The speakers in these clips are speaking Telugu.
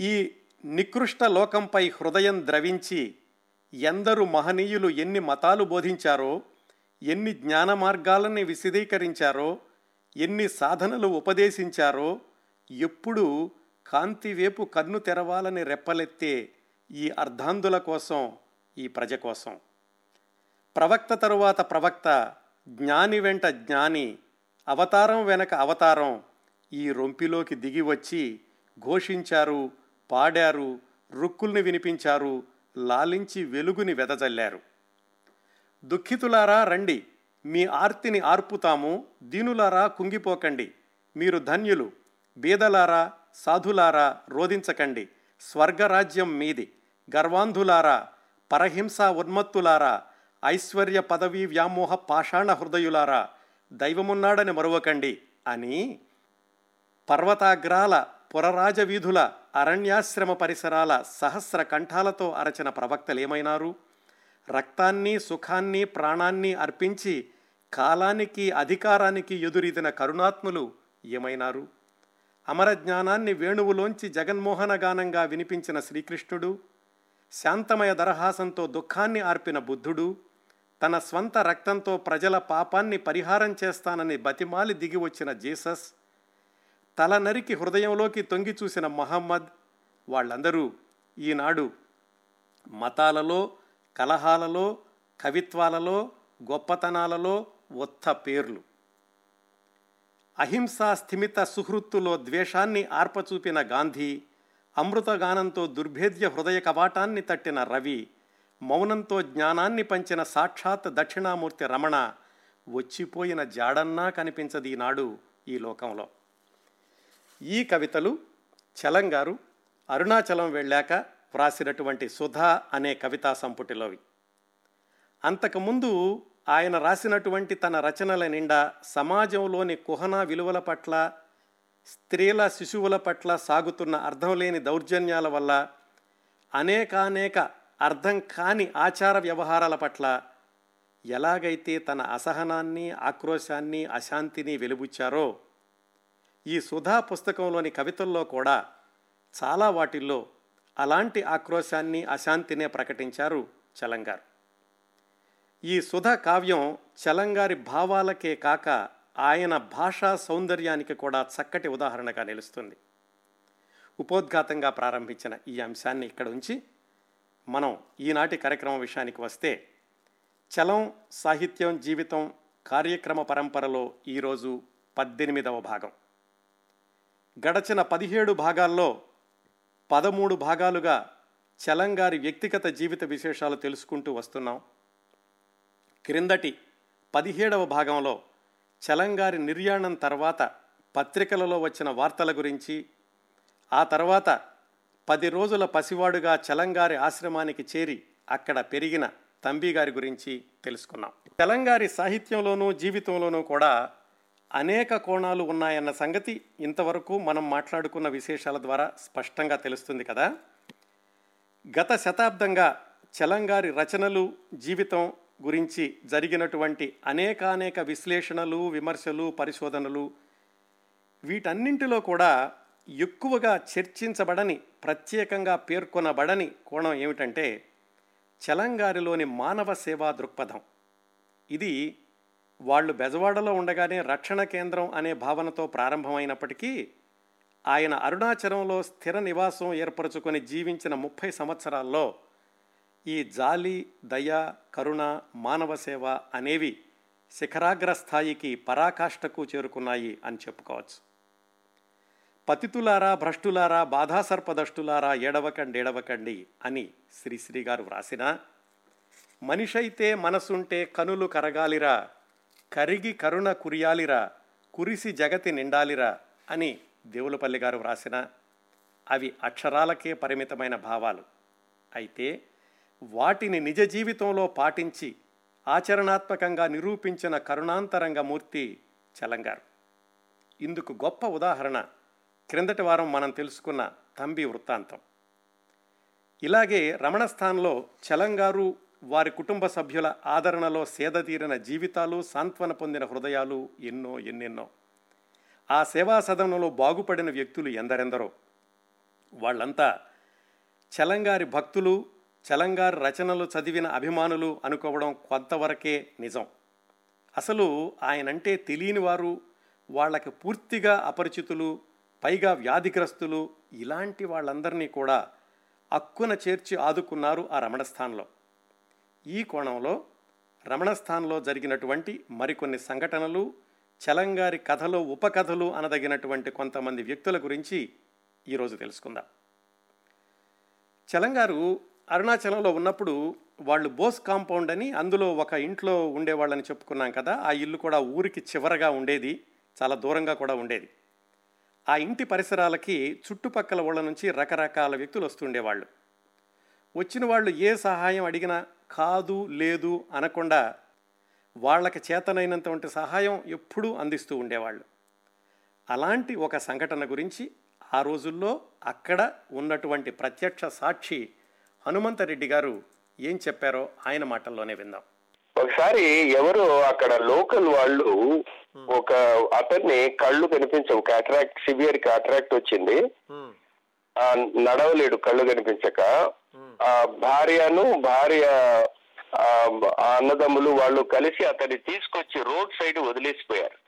ఈ నికృష్ట లోకంపై హృదయం ద్రవించి ఎందరు మహనీయులు ఎన్ని మతాలు బోధించారో ఎన్ని జ్ఞాన మార్గాలని విశదీకరించారో ఎన్ని సాధనలు ఉపదేశించారో ఎప్పుడు కాంతి వేపు కన్ను తెరవాలని రెప్పలెత్తే ఈ అర్ధాంధుల కోసం ఈ ప్రజ కోసం. ప్రవక్త తరువాత ప్రవక్త జ్ఞాని వెంట జ్ఞాని అవతారం వెనక అవతారం ఈ రొంపిలోకి దిగి వచ్చి ఘోషించారు పాడారు రుక్కుల్ని వినిపించారు లాలించి వెలుగుని వెదజల్లారు. దుఃఖితులారా రండి మీ ఆర్తిని ఆర్పుతాము దీనులారా కుంగిపోకండి. మీరు ధన్యులు బీదలారా సాధులారా రోధించకండి. స్వర్గరాజ్యం మీది గర్వాంధులారా పరహింస ఉన్మత్తులారా ఐశ్వర్య పదవీ వ్యామోహ పాషాణ హృదయులారా దైవమున్నాడని మరువకండి అని పర్వతాగ్రాల పురరాజ వీధుల అరణ్యాశ్రమ పరిసరాల సహస్ర కంఠాలతో అరచిన ప్రవక్తలేమైనారు? రక్తాన్ని సుఖాన్ని ప్రాణాన్ని అర్పించి కాలానికి అధికారానికి ఎదురీదిన కరుణాత్ములు ఏమైనారు? అమర జ్ఞానాన్ని వేణువులోంచి జగన్మోహన గానంగా వినిపించిన శ్రీకృష్ణుడు శాంతమయ దరహాసంతో దుఃఖాన్ని ఆర్పిన బుద్ధుడు తన స్వంత రక్తంతో ప్రజల పాపాన్ని పరిహారం చేస్తానని బతిమాలి దిగి వచ్చిన జీసస్ తల నరికి హృదయంలోకి తొంగి చూసిన మహమ్మద్ వాళ్ళందరూ ఈనాడు మతాలలో కలహాలలో కవిత్వాలలో గొప్పతనాలలో ఒత్త పేర్లు. అహింసా స్థిమిత సుహృత్తులో ద్వేషాన్ని ఆర్పచూపిన గాంధీ అమృతగానంతో దుర్భేద్య హృదయ కవాటాన్ని తట్టిన రవి మౌనంతో జ్ఞానాన్ని పంచిన సాక్షాత్ దక్షిణామూర్తి రమణ వచ్చిపోయిన జాడన్నా కనిపించదు ఈనాడు ఈ లోకంలో. ఈ కవితలు చలంగారు అరుణాచలం వెళ్ళాక వ్రాసినటువంటి సుధా అనే కవితా సంపుటిలోవి. అంతకుముందు ఆయన రాసినటువంటి తన రచనల నిండా సమాజంలోని కుహన విలువల పట్ల స్త్రీల శిశువుల పట్ల సాగుతున్న అర్థం లేని దౌర్జన్యాల వల్ల అనేకానేక అర్థం కాని ఆచార వ్యవహారాల పట్ల ఎలాగైతే తన అసహనాన్ని ఆక్రోశాన్ని అశాంతిని వెలుబుచ్చారో ఈ సుధా పుస్తకంలోని కవితల్లో కూడా చాలా వాటిల్లో అలాంటి ఆక్రోశాన్ని అశాంతినే ప్రకటించారు చలంగారు. ఈ సుధ కావ్యం చలంగారి భావాలకే కాక ఆయన భాషా సౌందర్యానికి కూడా చక్కటి ఉదాహరణగా నిలుస్తుంది. ఉపోద్ఘాతంగా ప్రారంభించిన ఈ అంశాన్ని ఇక్కడ ఉంచి మనం ఈనాటి కార్యక్రమం విషయానికి వస్తే చలం సాహిత్యం జీవితం కార్యక్రమ పరంపరలో ఈరోజు పద్దెనిమిదవ భాగం. గడచిన పదిహేడు భాగాల్లో పదమూడు భాగాలుగా చలంగారి వ్యక్తిగత జీవిత విశేషాలు తెలుసుకుంటూ వస్తున్నాం. క్రిందటి పదిహేడవ భాగంలో చలంగారి నిర్యాణం తర్వాత పత్రికలలో వచ్చిన వార్తల గురించి ఆ తర్వాత పది రోజుల పసివాడుగా చలంగారి ఆశ్రమానికి చేరి అక్కడ పెరిగిన తంబిగారి గురించి తెలుసుకున్నాం. తెలంగారి సాహిత్యంలోనూ జీవితంలోనూ కూడా అనేక కోణాలు ఉన్నాయన్న సంగతి ఇంతవరకు మనం మాట్లాడుకున్న విశేషాల ద్వారా స్పష్టంగా తెలుస్తుంది కదా. గత శతాబ్దంగా చలంగారి రచనలు జీవితం గురించి జరిగినటువంటి అనేకానేక విశ్లేషణలు విమర్శలు పరిశోధనలు వీటన్నింటిలో కూడా ఎక్కువగా చర్చించబడని ప్రత్యేకంగా పేర్కొనబడని కోణం ఏమిటంటే చలంగారిలోని మానవ సేవా దృక్పథం. ఇది వాళ్ళు బెజవాడలో ఉండగానే రక్షణ కేంద్రం అనే భావనతో ప్రారంభమైనప్పటికీ ఆయన అరుణాచలంలో స్థిర నివాసం ఏర్పరచుకొని జీవించిన ముప్పై సంవత్సరాల్లో ఈ జాలి దయ కరుణ మానవ సేవ అనేవి శిఖరాగ్ర స్థాయికి పరాకాష్ఠకు చేరుకున్నాయి అని చెప్పుకోవచ్చు. పతితులారా భ్రష్టులారా బాధాసర్పదష్టులారా ఏడవకండి ఏడవకండి అని శ్రీశ్రీ గారు వ్రాసిన మనిషైతే మనసుంటే కనులు కరగాలిరా కరిగి కరుణ కురియాలిరా కురిసి జగతి నిండాలిరా అని దేవులపల్లి గారు వ్రాసిన అవి అక్షరాలకే పరిమితమైన భావాలు. అయితే వాటిని నిజ జీవితంలో పాటించి ఆచరణాత్మకంగా నిరూపించిన కరుణాంతరంగ మూర్తి చలంగారు. ఇందుకు గొప్ప ఉదాహరణ క్రిందటి వారం మనం తెలుసుకున్న తంబి వృత్తాంతం. ఇలాగే రమణస్థాన్లో చలంగారు వారి కుటుంబ సభ్యుల ఆదరణలో సేదతీరిన జీవితాలు సాంత్వన పొందిన హృదయాలు ఎన్నో ఎన్నెన్నో. ఆ సేవా సదనంలో బాగుపడిన వ్యక్తులు ఎందరెందరో. వాళ్ళంతా చలంగారి భక్తులు చలంగారి రచనలు చదివిన అభిమానులు అనుకోవడం కొంతవరకే నిజం. అసలు ఆయనంటే తెలియని వారు వాళ్ళకి పూర్తిగా అపరిచితులు పైగా వ్యాధిగ్రస్తులు ఇలాంటి వాళ్ళందరినీ కూడా అక్కున చేర్చి ఆదుకున్నారు ఆ రమణస్థాన్లో ఈ కోణంలో రమణస్థాన్లో జరిగినటువంటి మరికొన్ని సంఘటనలు చలంగారి కథలో ఉపకథలు అనదగినటువంటి కొంతమంది వ్యక్తుల గురించి ఈరోజు తెలుసుకుందాం. చలంగారు అరుణాచలంలో ఉన్నప్పుడు వాళ్ళు బోస్ కాంపౌండ్ అని అందులో ఒక ఇంట్లో ఉండేవాళ్ళని చెప్పుకున్నాం కదా ఆ ఇల్లు కూడా ఊరికి చివరగా ఉండేది చాలా దూరంగా కూడా ఉండేది. ఆ ఇంటి పరిసరాలకి చుట్టుపక్కల ఊళ్ళ నుంచి రకరకాల వ్యక్తులు వస్తుండేవాళ్ళు. వచ్చిన వాళ్ళు ఏ సహాయం అడిగినా కాదు లేదు అనకుండా వాళ్ళకి చేతనైనంత సహాయం ఎప్పుడూ అందిస్తూ ఉండేవాళ్ళు. అలాంటి ఒక సంఘటన గురించి ఆ రోజుల్లో అక్కడ ఉన్నటువంటి ప్రత్యక్ష సాక్షి హనుమంతరెడ్డి గారు ఏం చెప్పారో ఆయన మాటల్లోనే విందాం. ఒకసారి ఎవరో అక్కడ లోకల్ వాళ్ళు ఒక అతన్ని కళ్ళు కనిపించవు కాట్రాక్ట్ సివియర్ కాట్రాక్ట్ వచ్చింది. నడవలేడు కళ్ళు కనిపించక. ఆ భార్యను భార్య ఆ ఆ అన్నదమ్ములు వాళ్ళు కలిసి అతన్ని తీసుకొచ్చి రోడ్ సైడ్ వదిలేసిపోయారు.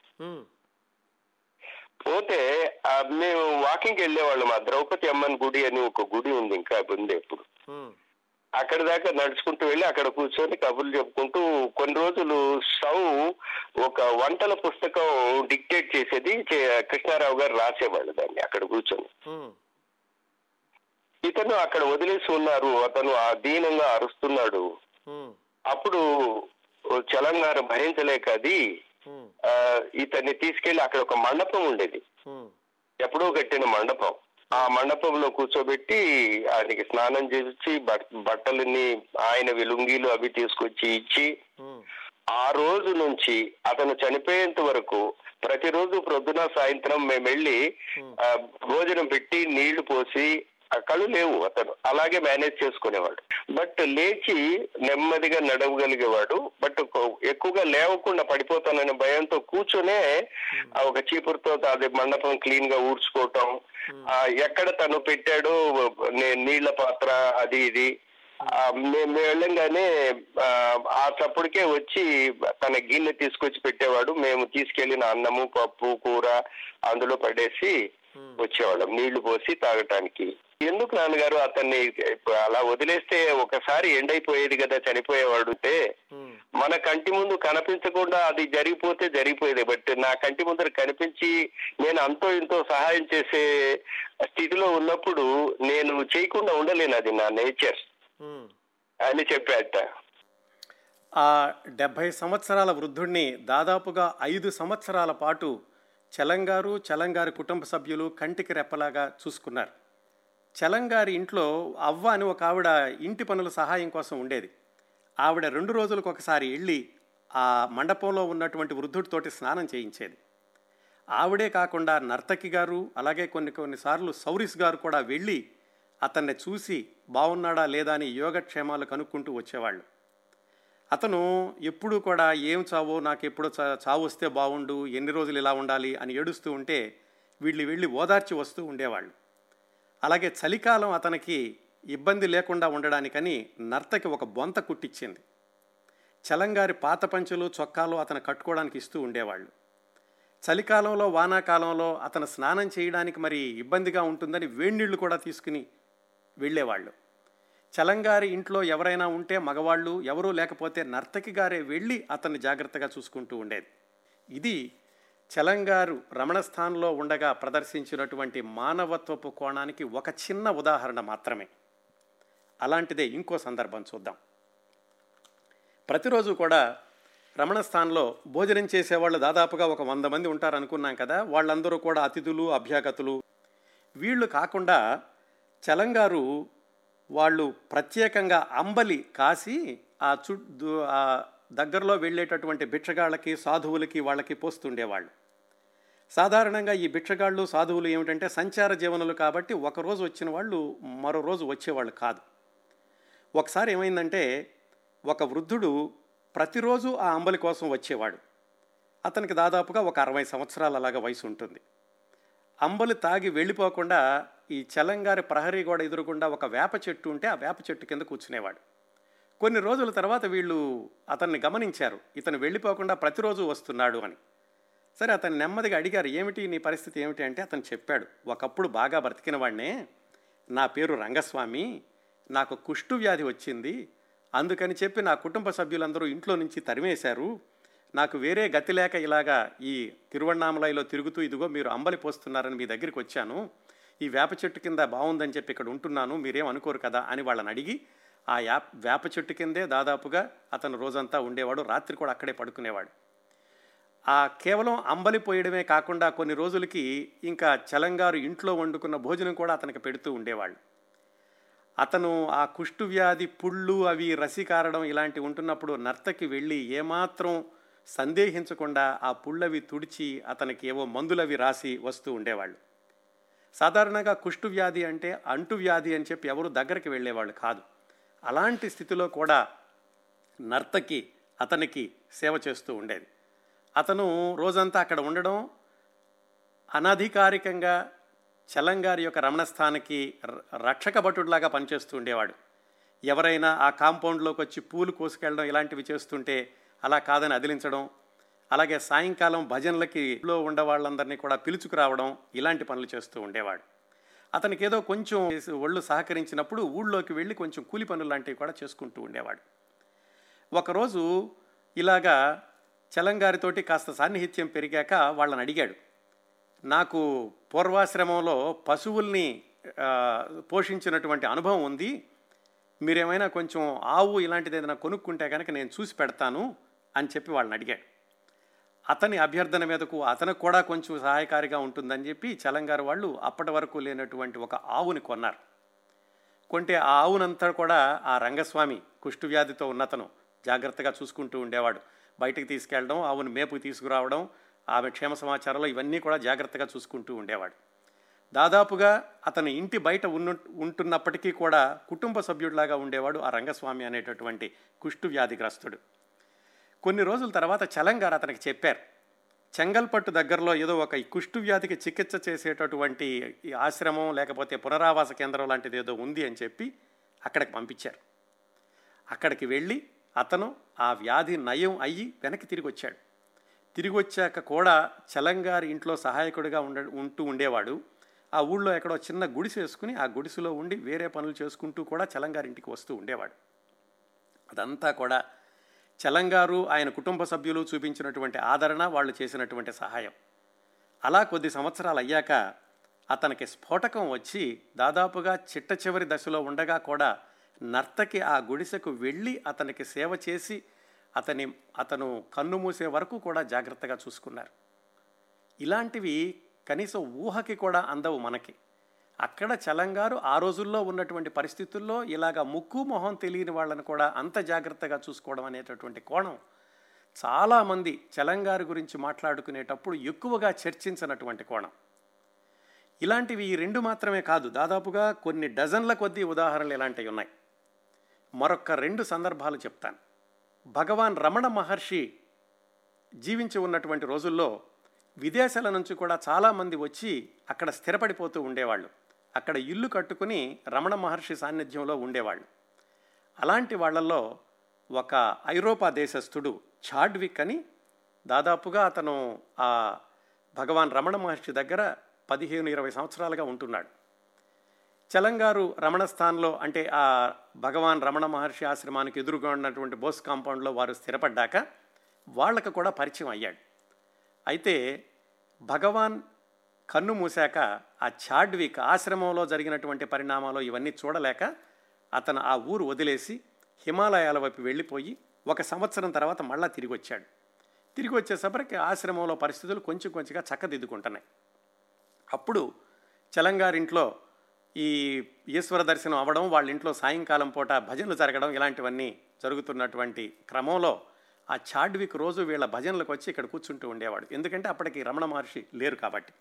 పోతే ఆ మేము వాకింగ్ వెళ్ళేవాళ్ళం. మా ద్రౌపది అమ్మన్ గుడి అని ఒక గుడి ఉంది ఇంకా ఉంది ఎప్పుడు. అక్కడ దాకా నడుచుకుంటూ వెళ్ళి అక్కడ కూర్చొని కబుర్లు చెప్పుకుంటూ కొన్ని రోజులు సౌ ఒక వంటల పుస్తకం డిక్టేట్ చేసేది కృష్ణారావు గారు రాసేవాళ్ళు దాన్ని అక్కడ కూర్చొని. ఇతను అక్కడ వదిలేసి ఉన్నారు. అతను ఆ దీనంగా అరుస్తున్నాడు. అప్పుడు చలంగార భరించలేక అది ఇతన్ని తీసుకెళ్ళి అక్కడ ఒక మండపం ఉండేది. ఎప్పుడో కట్టిన మండపం. ఆ మండపంలో కూర్చోబెట్టి ఆయనకి స్నానం చేసి బట్- బట్టలని ఆయన లుంగీలు అవి తీసుకొచ్చి ఇచ్చి ఆ రోజు నుంచి అతను చనిపోయేంత వరకు ప్రతిరోజు ప్రొద్దున సాయంత్రం మేము వెళ్ళి భోజనం పెట్టి నీళ్ళు పోసి ఆ కళ్ళు లేవు అతను. అలాగే మేనేజ్ చేసుకునేవాడు. బట్ లేచి నెమ్మదిగా నడవగలిగేవాడు. బట్ ఎక్కువగా లేవకుండా పడిపోతాననే భయంతో కూర్చొనే ఆ ఒక చీపురుతో అది మండపం క్లీన్గా ఊడ్చుకోవటం. ఆ ఎక్కడ తను పెట్టాడో నీళ్ళ పాత్ర అది ఇది. ఆ, మేము వెళ్ళంగానే ఆ, చప్పుడుకే వచ్చి తన గిన్నె తీసుకొచ్చి పెట్టేవాడు. మేము తీసుకెళ్ళిన అన్నము పప్పు కూర అందులో పడేసి వచ్చేవాళ్ళం. నీళ్ళు పోసి తాగటానికి. ఎందుకు నాన్నగారు అతన్ని అలా వదిలేస్తే ఒకసారి ఎండైపోయేది కదా చనిపోయేవాడు అంటే మన కంటి ముందు కనిపించకుండా అది జరిగిపోతే జరిగిపోయేది. బట్ నా కంటి ముందర కనిపించి నేను అంతో ఇంతో సహాయం చేసే స్థితిలో ఉన్నప్పుడు నేను చేయకుండా ఉండలేను అది నా నేచర్ అని చెప్పాట. ఆ డెబ్భై సంవత్సరాల వృద్ధుణ్ణి దాదాపుగా ఐదు సంవత్సరాల పాటు చలంగారు చలంగారి కుటుంబ సభ్యులు కంటికి రెప్పలాగా చూసుకున్నారు. చలంగారి ఇంట్లో అవ్వ అని ఒక ఆవిడ ఇంటి పనుల సహాయం కోసం ఉండేది. ఆవిడ రెండు రోజులకు ఒకసారి వెళ్ళి ఆ మండపంలో ఉన్నటువంటి వృద్ధుడితోటి స్నానం చేయించేది. ఆవిడే కాకుండా నర్తకి గారు అలాగే కొన్ని కొన్నిసార్లు సౌరిస్ గారు కూడా వెళ్ళి అతన్ని చూసి బాగున్నాడా లేదా అని యోగక్షేమాలు కనుక్కుంటూ వచ్చేవాళ్ళు. అతను ఎప్పుడూ కూడా ఏం చావో? నాకు ఎప్పుడో చా- చావు వస్తే బాగుండు ఎన్ని రోజులు ఇలా ఉండాలి? అని ఏడుస్తూ ఉంటే వీళ్ళు వెళ్ళి ఓదార్చి వస్తూ ఉండేవాళ్ళు. అలాగే చలికాలం అతనికి ఇబ్బంది లేకుండా ఉండడానికని నర్తకి ఒక బొంత కుట్టించింది చలంగారి పాత పంచులు చొక్కాలు అతను కట్టుకోవడానికి ఇస్తూ ఉండేవాళ్ళు. చలికాలంలో వానాకాలంలో అతను స్నానం చేయడానికి మరి ఇబ్బందిగా ఉంటుందని వేడినీళ్ళు కూడా తీసుకుని వెళ్ళేవాళ్ళు. చలంగారి ఇంట్లో ఎవరైనా ఉంటే మగవాళ్ళు ఎవరూ లేకపోతే నర్తకి గారే వెళ్ళి అతన్ని జాగ్రత్తగా చూసుకుంటూ ఉండేది. ఇది చలంగారు రమణస్థాన్లో ఉండగా ప్రదర్శించినటువంటి మానవత్వపు కోణానికి ఒక చిన్న ఉదాహరణ మాత్రమే. అలాంటిదే ఇంకో సందర్భం చూద్దాం. ప్రతిరోజు కూడా రమణస్థాన్లో భోజనం చేసేవాళ్ళు దాదాపుగా ఒక వంద మంది ఉంటారు అనుకున్నాం కదా వాళ్ళందరూ కూడా అతిథులు అభ్యాగతులు. వీళ్ళు కాకుండా చలంగారు వాళ్ళు ప్రత్యేకంగా అంబలి కాసి ఆ చు దగ్గరలో వెళ్ళేటటువంటి భిక్షగాళ్ళకి సాధువులకి వాళ్ళకి పోస్తుండేవాళ్ళు. సాధారణంగా ఈ భిక్షగాళ్ళు సాధువులు ఏమిటంటే సంచార జీవనులు కాబట్టి ఒకరోజు వచ్చిన వాళ్ళు మరో రోజు వచ్చేవాళ్ళు కాదు. ఒకసారి ఏమైందంటే ఒక వృద్ధుడు ప్రతిరోజు ఆ అంబలి కోసం వచ్చేవాడు. అతనికి దాదాపుగా ఒక అరవై సంవత్సరాల అలాగా వయసు ఉంటుంది. అంబలి తాగి వెళ్ళిపోకుండా ఈ చలంగారి ప్రహరీ గోడ ఎదురుగుండా ఒక వేప చెట్టు ఉంటే ఆ వేప చెట్టు కింద కూర్చునేవాడు. కొన్ని రోజుల తర్వాత వీళ్ళు అతన్ని గమనించారు. ఇతను వెళ్ళిపోకుండా ప్రతిరోజు వస్తున్నాడు అని. సరే అతను నెమ్మదిగా అడిగారు ఏమిటి నీ పరిస్థితి ఏమిటి? అంటే అతను చెప్పాడు ఒకప్పుడు బాగా బ్రతికిన వాడినే నా పేరు రంగస్వామి. నాకు కుష్టు వ్యాధి వచ్చింది. అందుకని చెప్పి నా కుటుంబ సభ్యులందరూ ఇంట్లో నుంచి తరిమేశారు. నాకు వేరే గతి లేక ఇలాగా ఈ తిరువణామలైలో తిరుగుతూ ఇదిగో మీరు అంబలి పోస్తున్నారని మీ దగ్గరికి వచ్చాను. ఈ వేప చెట్టు కింద బాగుందని చెప్పి ఇక్కడ ఉంటున్నాను. మీరేం అనుకోరు కదా? అని వాళ్ళని అడిగి ఆ యాప్ వేప చెట్టు కిందే దాదాపుగా అతను రోజంతా ఉండేవాడు. రాత్రి కూడా అక్కడే పడుకునేవాడు. ఆ కేవలం అంబలి పోయడమే కాకుండా కొన్ని రోజులకి ఇంకా చలంగారు ఇంట్లో వండుకున్న భోజనం కూడా అతనికి పెడుతూ ఉండేవాళ్ళు. అతను ఆ కుష్టు వ్యాధి పుళ్ళు అవి రసి కారడం ఇలాంటివి ఉంటున్నప్పుడు నర్తకి వెళ్ళి ఏమాత్రం సందేహించకుండా ఆ పుళ్ళవి తుడిచి అతనికి ఏవో మందులవి రాసి వస్తూ ఉండేవాళ్ళు. సాధారణంగా కుష్టు వ్యాధి అంటే అంటు వ్యాధి అని చెప్పి ఎవరు దగ్గరికి వెళ్ళేవాళ్ళు కాదు. అలాంటి స్థితిలో కూడా నర్తకి అతనికి సేవ చేస్తూ ఉండేది. అతను రోజంతా అక్కడ ఉండడం అనధికారికంగా చలంగారి యొక్క రమణస్థానికి ర- రక్షక భటుడిలాగా పనిచేస్తూ ఉండేవాడు. ఎవరైనా ఆ కాంపౌండ్లోకి వచ్చి పూలు కోసుకెళ్ళడం ఇలాంటివి చేస్తుంటే అలా కాదని అదిలించడం అలాగే సాయంకాలం భజనలకి లో ఉండే వాళ్ళందరినీ కూడా పిలుచుకురావడం ఇలాంటి పనులు చేస్తూ ఉండేవాడు. అతనికి ఏదో కొంచెం ఒళ్ళు సహకరించినప్పుడు ఊళ్ళోకి వెళ్ళి కొంచెం కూలి పనులు లాంటివి కూడా చేసుకుంటూ ఉండేవాడు. ఒకరోజు ఇలాగా చలంగారితోటి కాస్త సాన్నిహిత్యం పెరిగాక వాళ్ళని అడిగాడు. నాకు పూర్వాశ్రమంలో పశువుల్ని పోషించినటువంటి అనుభవం ఉంది. మీరేమైనా కొంచెం ఆవు ఇలాంటిది ఏదైనా కొనుక్కుంటే కనుక నేను చూసి పెడతాను అని చెప్పి వాళ్ళని అడిగాడు. అతని అభ్యర్థన మీదకు అతనికి కూడా కొంచెం సహాయకారిగా ఉంటుందని చెప్పి చలంగారు వాళ్ళు అప్పటి వరకు లేనటువంటి ఒక ఆవుని కొన్నారు. కొంటే ఆ ఆవునంతా కూడా ఆ రంగస్వామి కుష్టు వ్యాధితో ఉన్నతను. జాగ్రత్తగా చూసుకుంటూ ఉండేవాడు. బయటకు తీసుకెళ్ళడం ఆవును మేపుకు తీసుకురావడం ఆమె క్షేమ సమాచారాలు ఇవన్నీ కూడా జాగ్రత్తగా చూసుకుంటూ ఉండేవాడు. దాదాపుగా అతను ఇంటి బయట ఉన్న ఉంటున్నప్పటికీ కూడా కుటుంబ సభ్యుడిలాగా ఉండేవాడు ఆ రంగస్వామి అనేటటువంటి కుష్టు వ్యాధిగ్రస్తుడు. కొన్ని రోజుల తర్వాత చలంగారు అతనికి చెప్పారు చెంగల్పట్టు దగ్గరలో ఏదో ఒక ఈ కుష్టు వ్యాధికి చికిత్స చేసేటటువంటి ఈ ఆశ్రమం లేకపోతే పునరావాస కేంద్రం లాంటిది ఏదో ఉంది అని చెప్పి అక్కడికి పంపించారు. అక్కడికి వెళ్ళి అతను ఆ వ్యాధి నయం అయ్యి వెనక్కి తిరిగి వచ్చాడు తిరిగి వచ్చాక కూడా చలంగారి ఇంట్లో సహాయకుడిగా ఉండ ఉంటూ ఉండేవాడు. ఆ ఊళ్ళో ఎక్కడో చిన్న గుడిసె వేసుకుని ఆ గుడిసెలో ఉండి వేరే పనులు చేసుకుంటూ కూడా చలంగారి ఇంటికి వస్తూ ఉండేవాడు. అదంతా కూడా చలంగారు ఆయన కుటుంబ సభ్యులు చూపించినటువంటి ఆదరణ వాళ్ళు చేసినటువంటి సహాయం. అలా కొద్ది సంవత్సరాలు అయ్యాక అతనికి స్ఫోటకం వచ్చి దాదాపుగా చిట్ట చివరి దశలో ఉండగా కూడా నర్తకి ఆ గుడిసెకు వెళ్ళి అతనికి సేవ చేసి అతని అతను కన్ను మూసే వరకు కూడా జాగ్రత్తగా చూసుకున్నారు. ఇలాంటివి కనీసం ఊహకి కూడా అందవు మనకి. అక్కడ చలంగారు ఆ రోజుల్లో ఉన్నటువంటి పరిస్థితుల్లో ఇలాగ ముక్కు మొహం తెలియని వాళ్ళని కూడా అంత జాగ్రత్తగా చూసుకోవడం అనేటటువంటి కోణం చాలామంది చలంగారు గురించి మాట్లాడుకునేటప్పుడు ఎక్కువగా చర్చించినటువంటి కోణం. ఇలాంటివి ఈ రెండు మాత్రమే కాదు. దాదాపుగా కొన్ని డజన్ల కొద్దీ ఉదాహరణలు ఇలాంటివి ఉన్నాయి. మరొక రెండు సందర్భాలు చెప్తాను. భగవాన్ రమణ మహర్షి జీవించి ఉన్నటువంటి రోజుల్లో విదేశాల నుంచి కూడా చాలామంది వచ్చి అక్కడ స్థిరపడిపోతూ ఉండేవాళ్ళు. అక్కడ ఇల్లు కట్టుకుని రమణ మహర్షి సాన్నిధ్యంలో ఉండేవాళ్ళు. అలాంటి వాళ్ళల్లో ఒక ఐరోపా దేశస్థుడు చాడ్విక్ అని దాదాపుగా అతను ఆ భగవాన్ రమణ మహర్షి దగ్గర పదిహేను ఇరవై సంవత్సరాలుగా ఉంటున్నాడు. చలంగారు రమణ స్థాన్లో అంటే ఆ భగవాన్ రమణ మహర్షి ఆశ్రమానికి ఎదురుగా ఉన్నటువంటి బోస్ కాంపౌండ్లో వారు స్థిరపడ్డాక వాళ్ళకు కూడా పరిచయం అయ్యాడు. అయితే భగవాన్ కన్ను మూసాక ఆ చాడ్విక్ ఆశ్రమంలో జరిగినటువంటి పరిణామాలు ఇవన్నీ చూడలేక అతను ఆ ఊరు వదిలేసి హిమాలయాల వైపు వెళ్ళిపోయి ఒక సంవత్సరం తర్వాత మళ్ళా తిరిగి వచ్చాడు. తిరిగి వచ్చేసరికి ఆశ్రమంలో పరిస్థితులు కొంచెం కొంచెంగా చక్కదిద్దుకుంటున్నాయి. అప్పుడు చలంగారింట్లో ఈ ఈశ్వర దర్శనం అవ్వడం వాళ్ళ ఇంట్లో సాయంకాలం పూట భజనలు జరగడం ఇలాంటివన్నీ జరుగుతున్నటువంటి క్రమంలో ఆ చాడ్విక్ రోజు వీళ్ళ భజనలకు వచ్చి ఇక్కడ కూర్చుంటూ ఉండేవాడు. ఎందుకంటే అప్పటికి రమణ మహర్షి లేరు కాబట్టి.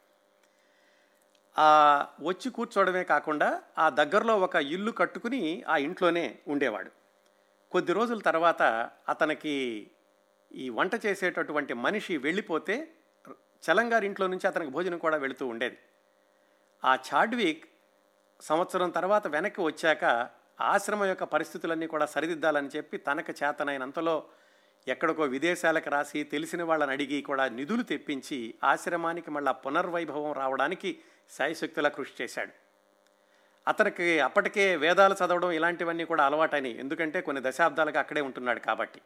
ఆ వచ్చి కూర్చోవడమే కాకుండా ఆ దగ్గరలో ఒక ఇల్లు కట్టుకుని ఆ ఇంట్లోనే ఉండేవాడు. కొద్ది రోజుల తర్వాత అతనికి ఈ వంట చేసేటటువంటి మనిషి వెళ్ళిపోతే చలంగారి ఇంట్లో నుంచి అతనికి భోజనం కూడా వెళుతూ ఉండేది. ఆ చాడ్విక్ సంవత్సరం తర్వాత వెనక్కి వచ్చాక ఆశ్రమం యొక్క పరిస్థితులన్నీ కూడా సరిదిద్దాలని చెప్పి తనకు చేతనైనంతలో ఎక్కడికో విదేశాలకు రాసి తెలిసిన వాళ్ళని అడిగి కూడా నిధులు తెప్పించి ఆశ్రమానికి మళ్ళా పునర్వైభవం రావడానికి శాయశక్తులా కృషి చేశాడు. అతనికి అప్పటికే వేదాలు చదవడం ఇలాంటివన్నీ కూడా అలవాటని ఎందుకంటే కొన్ని దశాబ్దాలుగా అక్కడే ఉంటున్నాడు కాబట్టి.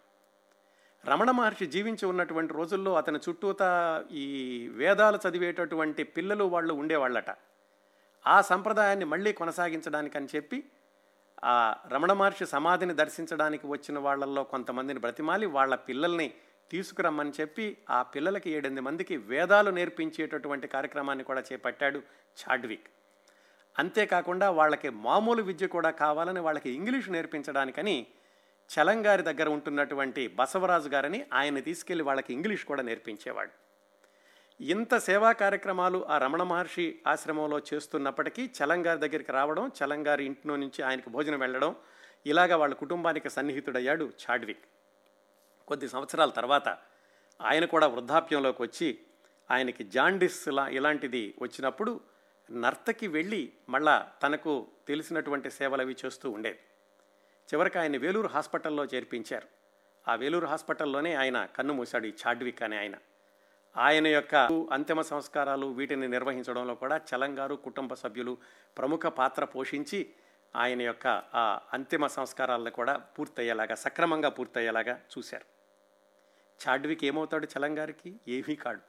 రమణ మహర్షి జీవించి ఉన్నటువంటి రోజుల్లో అతని చుట్టూతా ఈ వేదాలు చదివేటటువంటి పిల్లలు వాళ్ళు ఉండేవాళ్ళట. ఆ సంప్రదాయాన్ని మళ్ళీ కొనసాగించడానికని చెప్పి ఆ రమణ మహర్షి సమాధిని దర్శించడానికి వచ్చిన వాళ్ళల్లో కొంతమందిని బ్రతిమాలి వాళ్ళ పిల్లల్ని తీసుకురమ్మని చెప్పి ఆ పిల్లలకి ఏడెనిమిది మందికి వేదాలు నేర్పించేటటువంటి కార్యక్రమాన్ని కూడా చేపట్టాడు చాడ్విక్. అంతేకాకుండా వాళ్ళకి మామూలు విద్య కూడా కావాలని వాళ్ళకి ఇంగ్లీష్ నేర్పించడానికని చలంగారి దగ్గర ఉంటున్నటువంటి బసవరాజు గారని ఆయన తీసుకెళ్ళి వాళ్ళకి ఇంగ్లీష్ కూడా నేర్పించేవాడు. ఇంత సేవా కార్యక్రమాలు ఆ రమణ మహర్షి ఆశ్రమంలో చేస్తున్నప్పటికీ చలంగారి దగ్గరికి రావడం చలంగారి ఇంట్లో నుంచి ఆయనకు భోజనం వెళ్ళడం ఇలాగ వాళ్ళ కుటుంబానికి సన్నిహితుడయ్యాడు చాడ్విక్. కొద్ది సంవత్సరాల తర్వాత ఆయన కూడా వృద్ధాప్యంలోకి వచ్చి ఆయనకి జాండిస్ ఇలాంటిది వచ్చినప్పుడు నర్తకి వెళ్ళి మళ్ళా తనకు తెలిసినటువంటి సేవలు అవి చేస్తూ ఉండేది. చివరికి ఆయన వేలూరు హాస్పిటల్లో చేర్పించారు. ఆ వేలూరు హాస్పిటల్లోనే ఆయన కన్ను మూశాడు ఈ చాడ్విక్ అనే ఆయన. ఆయన యొక్క అంతిమ సంస్కారాలు వీటిని నిర్వహించడంలో కూడా చలంగారు కుటుంబ సభ్యులు ప్రముఖ పాత్ర పోషించి ఆయన యొక్క ఆ అంతిమ సంస్కారాలను కూడా పూర్తయ్యేలాగా సక్రమంగా పూర్తయ్యేలాగా చూశారు. చాడ్విక్ ఏమవుతాడు చలంగారికి? ఏమీ కాడు.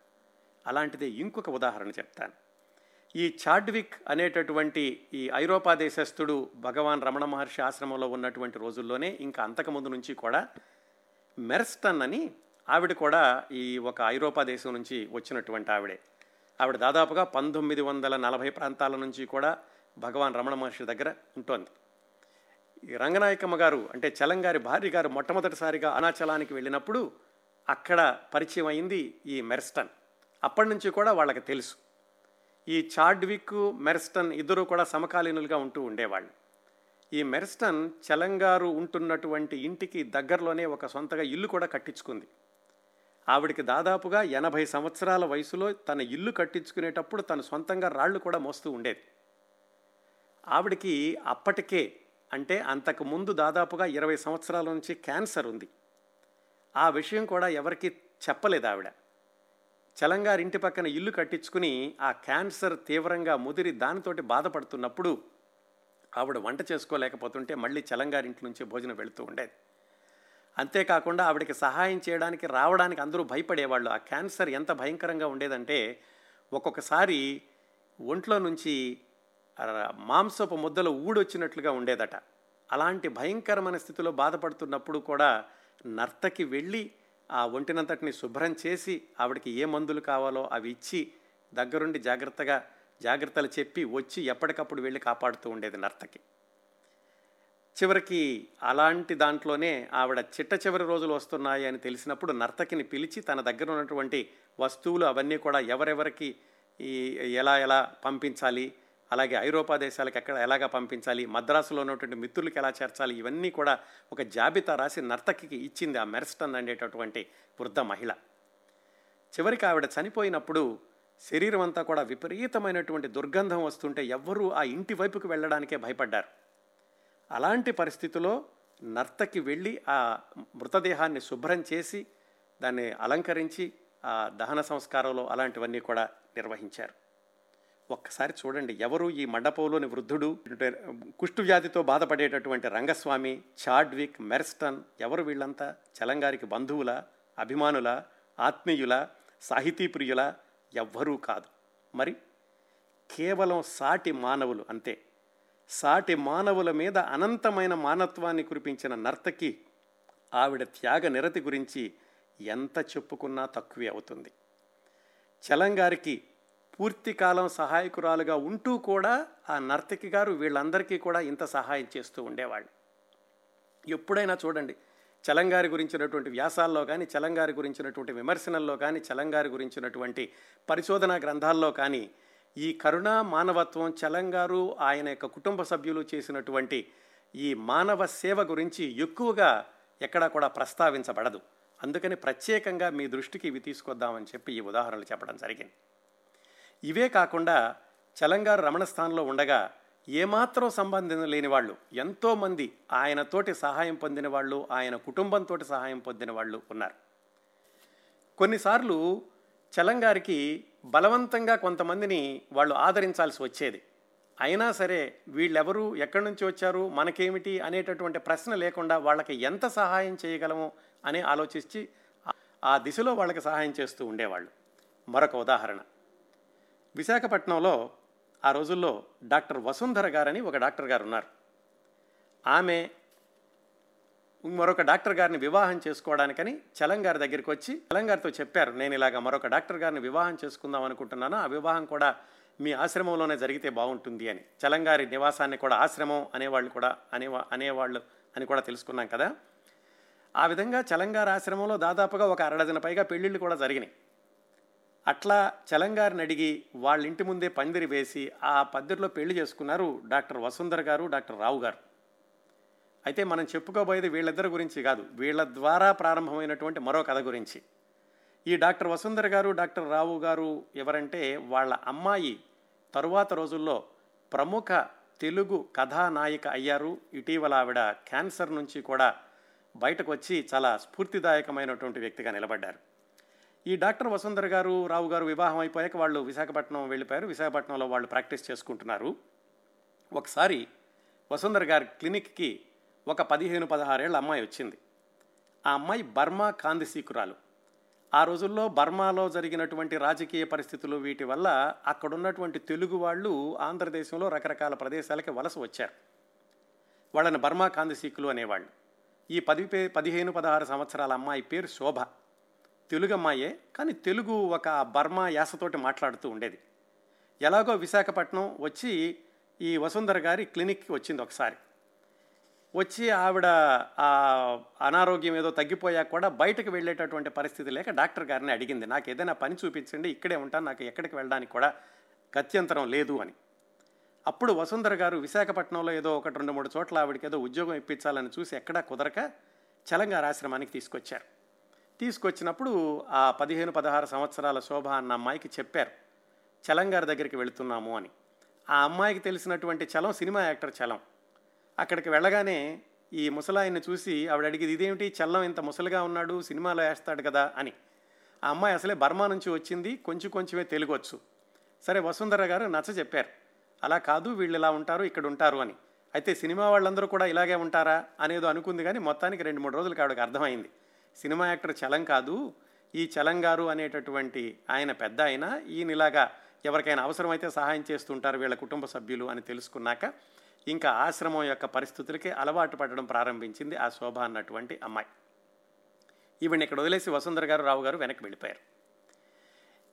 అలాంటిదే ఇంకొక ఉదాహరణ చెప్తాను. ఈ చాడ్విక్ అనేటటువంటి ఈ ఐరోపా దేశస్థుడు భగవాన్ రమణ మహర్షి ఆశ్రమంలో ఉన్నటువంటి రోజుల్లోనే ఇంకా అంతకుముందు నుంచి కూడా మెర్స్టన్ అని ఆవిడ కూడా ఈ ఒక ఐరోపా దేశం నుంచి వచ్చినటువంటి ఆవిడే. ఆవిడ దాదాపుగా పంతొమ్మిది వందల నలభై ప్రాంతాల నుంచి కూడా భగవాన్ రమణ మహర్షి దగ్గర ఉంటోంది. ఈ రంగనాయకమ్మ గారు అంటే చలంగారి భార్య గారు మొట్టమొదటిసారిగా అనాచలానికి వెళ్ళినప్పుడు అక్కడ పరిచయం అయింది ఈ మెర్స్టన్. అప్పటి నుంచి కూడా వాళ్ళకి తెలుసు. ఈ చాడ్విక్ మెర్స్టన్ ఇద్దరు కూడా సమకాలీనులుగా ఉంటూ ఉండేవాళ్ళు. ఈ మెర్స్టన్ చలంగారు ఉంటున్నటువంటి ఇంటికి దగ్గరలోనే ఒక సొంతగా ఇల్లు కూడా కట్టించుకుంది. ఆవిడికి దాదాపుగా ఎనభై సంవత్సరాల వయసులో తన ఇల్లు కట్టించుకునేటప్పుడు తను సొంతంగా రాళ్ళు కూడా మోస్తూ ఉండేది. ఆవిడికి అప్పటికే అంటే అంతకు ముందు దాదాపుగా ఇరవై సంవత్సరాల నుంచి క్యాన్సర్ ఉంది. ఆ విషయం కూడా ఎవరికి చెప్పలేదు ఆవిడ. చలంగారి ఇంటి పక్కన ఇల్లు కట్టించుకుని ఆ క్యాన్సర్ తీవ్రంగా ముదిరి దానితోటి బాధపడుతున్నప్పుడు ఆవిడ వంట చేసుకోలేకపోతుంటే మళ్ళీ చలంగారింటి నుంచి భోజనం వెళుతూ ఉండేది. అంతేకాకుండా ఆవిడకి సహాయం చేయడానికి రావడానికి అందరూ భయపడేవాళ్ళు. ఆ క్యాన్సర్ ఎంత భయంకరంగా ఉండేదంటే ఒక్కొక్కసారి ఒంట్లో నుంచి మాంసపు ముద్దలు ఊడొచ్చినట్లుగా ఉండేదట. అలాంటి భయంకరమైన స్థితిలో బాధపడుతున్నప్పుడు కూడా నర్తకి వెళ్ళి ఆ ఒంటినంతటిని శుభ్రం చేసి ఆవిడకి ఏ మందులు కావాలో అవి ఇచ్చి దగ్గరుండి జాగ్రత్తగా జాగ్రత్తలు చెప్పి వచ్చి ఎప్పటికప్పుడు వెళ్ళి కాపాడుతూ ఉండేది నర్తకి. చివరికి అలాంటి దాంట్లోనే ఆవిడ చిట్ట చివరి రోజులు వస్తున్నాయి అని తెలిసినప్పుడు నర్తకిని పిలిచి తన దగ్గర ఉన్నటువంటి వస్తువులు అవన్నీ కూడా ఎవరెవరికి ఈ ఎలా ఎలా పంపించాలి అలాగే ఐరోపా దేశాలకు ఎక్కడ ఎలాగా పంపించాలి మద్రాసులో ఉన్నటువంటి మిత్రులకు ఎలా చేర్చాలి ఇవన్నీ కూడా ఒక జాబితా రాసి నర్తకికి ఇచ్చింది ఆ మెర్స్టన్ అనేటటువంటి వృద్ధ మహిళ. చివరికి ఆవిడ చనిపోయినప్పుడు శరీరం అంతా కూడా విపరీతమైనటువంటి దుర్గంధం వస్తుంటే ఎవ్వరూ ఆ ఇంటి వైపుకు వెళ్ళడానికే భయపడ్డారు. అలాంటి పరిస్థితిలో నర్తకి వెళ్ళి ఆ మృతదేహాన్ని శుభ్రం చేసి దాన్ని అలంకరించి ఆ దహన సంస్కారంలో అలాంటివన్నీ కూడా నిర్వహించారు. ఒక్కసారి చూడండి ఎవరు ఈ మండపంలోని వృద్ధుడు? కుష్టు వ్యాధితో బాధపడేటటువంటి రంగస్వామి చాడ్విక్ మెర్స్టన్ ఎవరు వీళ్ళంతా? చలంగారికి బంధువుల అభిమానుల ఆత్మీయుల సాహితీ ప్రియుల ఎవ్వరూ కాదు. మరి కేవలం సాటి మానవులు అంతే. సాటి మానవుల మీద అనంతమైన మానత్వాన్ని కురిపించిన నర్తకి ఆవిడ త్యాగ నిరతి గురించి ఎంత చెప్పుకున్నా తక్కువే అవుతుంది. చలంగారికి పూర్తికాలం సహాయకురాలుగా ఉంటూ కూడా ఆ నర్తకి గారు వీళ్ళందరికీ కూడా ఇంత సహాయం చేస్తూ ఉండేవాళ్ళు. ఎప్పుడైనా చూడండి చలంగారి గురించినటువంటి వ్యాసాల్లో కానీ చలంగారి గురించినటువంటి విమర్శనల్లో కానీ చలంగారి గురించినటువంటి పరిశోధనా గ్రంథాల్లో కానీ ఈ కరుణ మానవత్వం చలంగారు ఆయన యొక్క కుటుంబ సభ్యులు చేసినటువంటి ఈ మానవ సేవ గురించి ఎక్కువగా ఎక్కడా కూడా ప్రస్తావించబడదు. అందుకని ప్రత్యేకంగా మీ దృష్టికి ఇవి తీసుకొద్దామని చెప్పి ఈ ఉదాహరణలు చెప్పడం జరిగింది. ఇవే కాకుండా చలంగారు రమణస్థానంలో ఉండగా ఏమాత్రం సంబంధం లేని వాళ్ళు ఎంతోమంది ఆయనతోటి సహాయం పొందిన వాళ్ళు ఆయన కుటుంబంతో సహాయం పొందిన వాళ్ళు ఉన్నారు. కొన్నిసార్లు చలంగారికి బలవంతంగా కొంతమందిని వాళ్ళు ఆదరించాల్సి వచ్చేది. అయినా సరే వీళ్ళెవరు ఎక్కడి నుంచి వచ్చారు మనకేమిటి అనేటటువంటి ప్రశ్న లేకుండా వాళ్ళకి ఎంత సహాయం చేయగలము అని ఆలోచించి ఆ దిశలో వాళ్ళకి సహాయం చేస్తూ ఉండేవాళ్ళు. మరొక ఉదాహరణ. విశాఖపట్నంలో ఆ రోజుల్లో డాక్టర్ వసుంధర గారని ఒక డాక్టర్ గారు ఉన్నారు. ఆమె మరొక డాక్టర్ గారిని వివాహం చేసుకోవడానికని చలంగారి దగ్గరికి వచ్చి చలంగారితో చెప్పారు. నేను ఇలాగ మరొక డాక్టర్ గారిని వివాహం చేసుకుందాం అనుకుంటున్నాను. ఆ వివాహం కూడా మీ ఆశ్రమంలోనే జరిగితే బాగుంటుంది అని. చలంగారి నివాసాన్ని కూడా ఆశ్రమం అనేవాళ్ళు కూడా అనే అనేవాళ్ళు అని కూడా తెలుసుకున్నాం కదా. ఆ విధంగా చలంగారి ఆశ్రమంలో దాదాపుగా ఒక అరడజన పైగా పెళ్ళిళ్ళు కూడా జరిగినాయి. అట్లా చలంగారిని అడిగి వాళ్ళ ఇంటి ముందే పందిరి వేసి ఆ పందిరిలో పెళ్ళి చేసుకున్నారు డాక్టర్ వసుంధర్ గారు డాక్టర్ రావు గారు. అయితే మనం చెప్పుకోబోయేది వీళ్ళిద్దరి గురించి కాదు వీళ్ళ ద్వారా ప్రారంభమైనటువంటి మరో కథ గురించి. ఈ డాక్టర్ వసుంధర గారు డాక్టర్ రావు గారు ఎవరంటే వాళ్ళ అమ్మాయి తరువాత రోజుల్లో ప్రముఖ తెలుగు కథానాయిక అయ్యారు. ఇటీవల ఆవిడ క్యాన్సర్ నుంచి కూడా బయటకు వచ్చి చాలా స్ఫూర్తిదాయకమైనటువంటి వ్యక్తిగా నిలబడ్డారు. ఈ డాక్టర్ వసుంధర గారు రావు గారు వివాహం అయిపోయాక వాళ్ళు విశాఖపట్నం వెళ్ళిపోయారు. విశాఖపట్నంలో వాళ్ళు ప్రాక్టీస్ చేసుకుంటున్నారు. ఒకసారి వసుంధర గారి క్లినిక్కి ఒక పదిహేను పదహారేళ్ళ అమ్మాయి వచ్చింది. ఆ అమ్మాయి బర్మా కాందిసీకురాలు ఆ రోజుల్లో బర్మాలో జరిగినటువంటి రాజకీయ పరిస్థితులు వీటి వల్ల అక్కడున్నటువంటి తెలుగు వాళ్ళు ఆంధ్రదేశంలో రకరకాల ప్రదేశాలకి వలస వచ్చారు. వాళ్ళని బర్మా కాందిసీకులు అనేవాళ్ళు. ఈ పది పే పదిహేను పదహారు సంవత్సరాల అమ్మాయి పేరు శోభ. తెలుగు అమ్మాయే కానీ తెలుగు ఒక బర్మా యాసతోటి మాట్లాడుతూ ఉండేది. ఎలాగో విశాఖపట్నం వచ్చి ఈ వసుంధర గారి క్లినిక్కి వచ్చింది ఒకసారి. వచ్చి ఆవిడ ఆ అనారోగ్యం ఏదో తగ్గిపోయాక కూడా బయటకు వెళ్ళేటటువంటి పరిస్థితి లేక డాక్టర్ గారిని అడిగింది నాకు ఏదైనా పని చూపించండి ఇక్కడే ఉంటాను నాకు ఎక్కడికి వెళ్ళడానికి కూడా గత్యంతరం లేదు అని. అప్పుడు వసుంధర గారు విశాఖపట్నంలో ఏదో ఒకటి రెండు మూడు చోట్ల ఆవిడకి ఏదో ఉద్యోగం ఇప్పించాలని చూసి ఎక్కడా కుదరక చలంగార ఆశ్రమానికి తీసుకొచ్చారు. తీసుకొచ్చినప్పుడు ఆ పదిహేను పదహారు సంవత్సరాల శోభ అన్న అమ్మాయికి చెప్పారు చలంగారి దగ్గరికి వెళుతున్నాము అని. ఆ అమ్మాయికి తెలిసినటువంటి చలం సినిమా యాక్టర్ చలం. అక్కడికి వెళ్ళగానే ఈ ముసలాయన్ని చూసి ఆవిడ అడిగింది ఇదేమిటి? చల్లం ఇంత ముసలిగా ఉన్నాడు సినిమాలో వేస్తాడు కదా అని. ఆ అమ్మాయి అసలే బర్మా నుంచి వచ్చింది కొంచెం కొంచెమే తెలుగొచ్చు. సరే వసుంధర గారు నచ్చ చెప్పారు. అలా కాదు వీళ్ళు ఇలా ఉంటారు ఇక్కడ ఉంటారు అని. అయితే సినిమా వాళ్ళందరూ కూడా ఇలాగే ఉంటారా అనేదో అనుకుంది కానీ మొత్తానికి రెండు మూడు రోజులకి ఆవిడకి అర్థమైంది. సినిమా యాక్టర్ చలం కాదు ఈ చలం గారు అనేటటువంటి ఆయన పెద్ద ఆయన ఈయన ఇలాగా ఎవరికైనా అవసరమైతే సహాయం చేస్తుంటారు వీళ్ళ కుటుంబ సభ్యులు అని తెలుసుకున్నాక ఇంకా ఆశ్రమం యొక్క పరిస్థితులకి అలవాటు పడడం ప్రారంభించింది ఆ శోభ అన్నటువంటి అమ్మాయి. ఈవిని ఇక్కడ వదిలేసి వసుంధర గారు రావు గారు వెనక్కి వెళ్ళిపోయారు.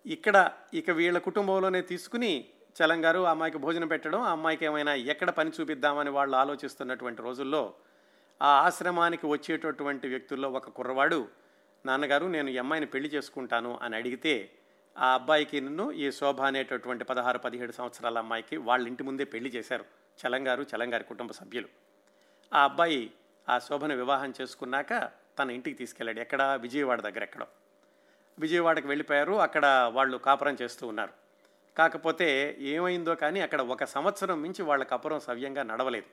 ఇక్కడ ఇక వీళ్ళ కుటుంబంలోనే తీసుకుని చలం గారు అమ్మాయికి భోజనం పెట్టడం ఆ అమ్మాయికి ఏమైనా ఎక్కడ పని చూపిద్దామని వాళ్ళు ఆలోచిస్తున్నటువంటి రోజుల్లో ఆ ఆశ్రమానికి వచ్చేటటువంటి వ్యక్తుల్లో ఒక కుర్రవాడు నాన్నగారు నేను ఈ అమ్మాయిని పెళ్ళి చేసుకుంటాను అని అడిగితే ఆ అబ్బాయికి నిన్ను ఈ శోభ అనేటటువంటి పదహారు పదిహేడు సంవత్సరాల అమ్మాయికి వాళ్ళ ఇంటి ముందే పెళ్ళి చేశారు. చలంగారు చలంగారి కుటుంబ సభ్యులు. ఆ అబ్బాయి ఆ శోభను వివాహం చేసుకున్నాక తన ఇంటికి తీసుకెళ్ళాడు ఎక్కడ? విజయవాడ దగ్గర ఎక్కడో. విజయవాడకి వెళ్ళిపోయారు అక్కడ వాళ్ళు కాపురం చేస్తూ ఉన్నారు. కాకపోతే ఏమైందో కానీ అక్కడ ఒక సంవత్సరం మించి వాళ్ళ కాపురం సవ్యంగా నడవలేదు.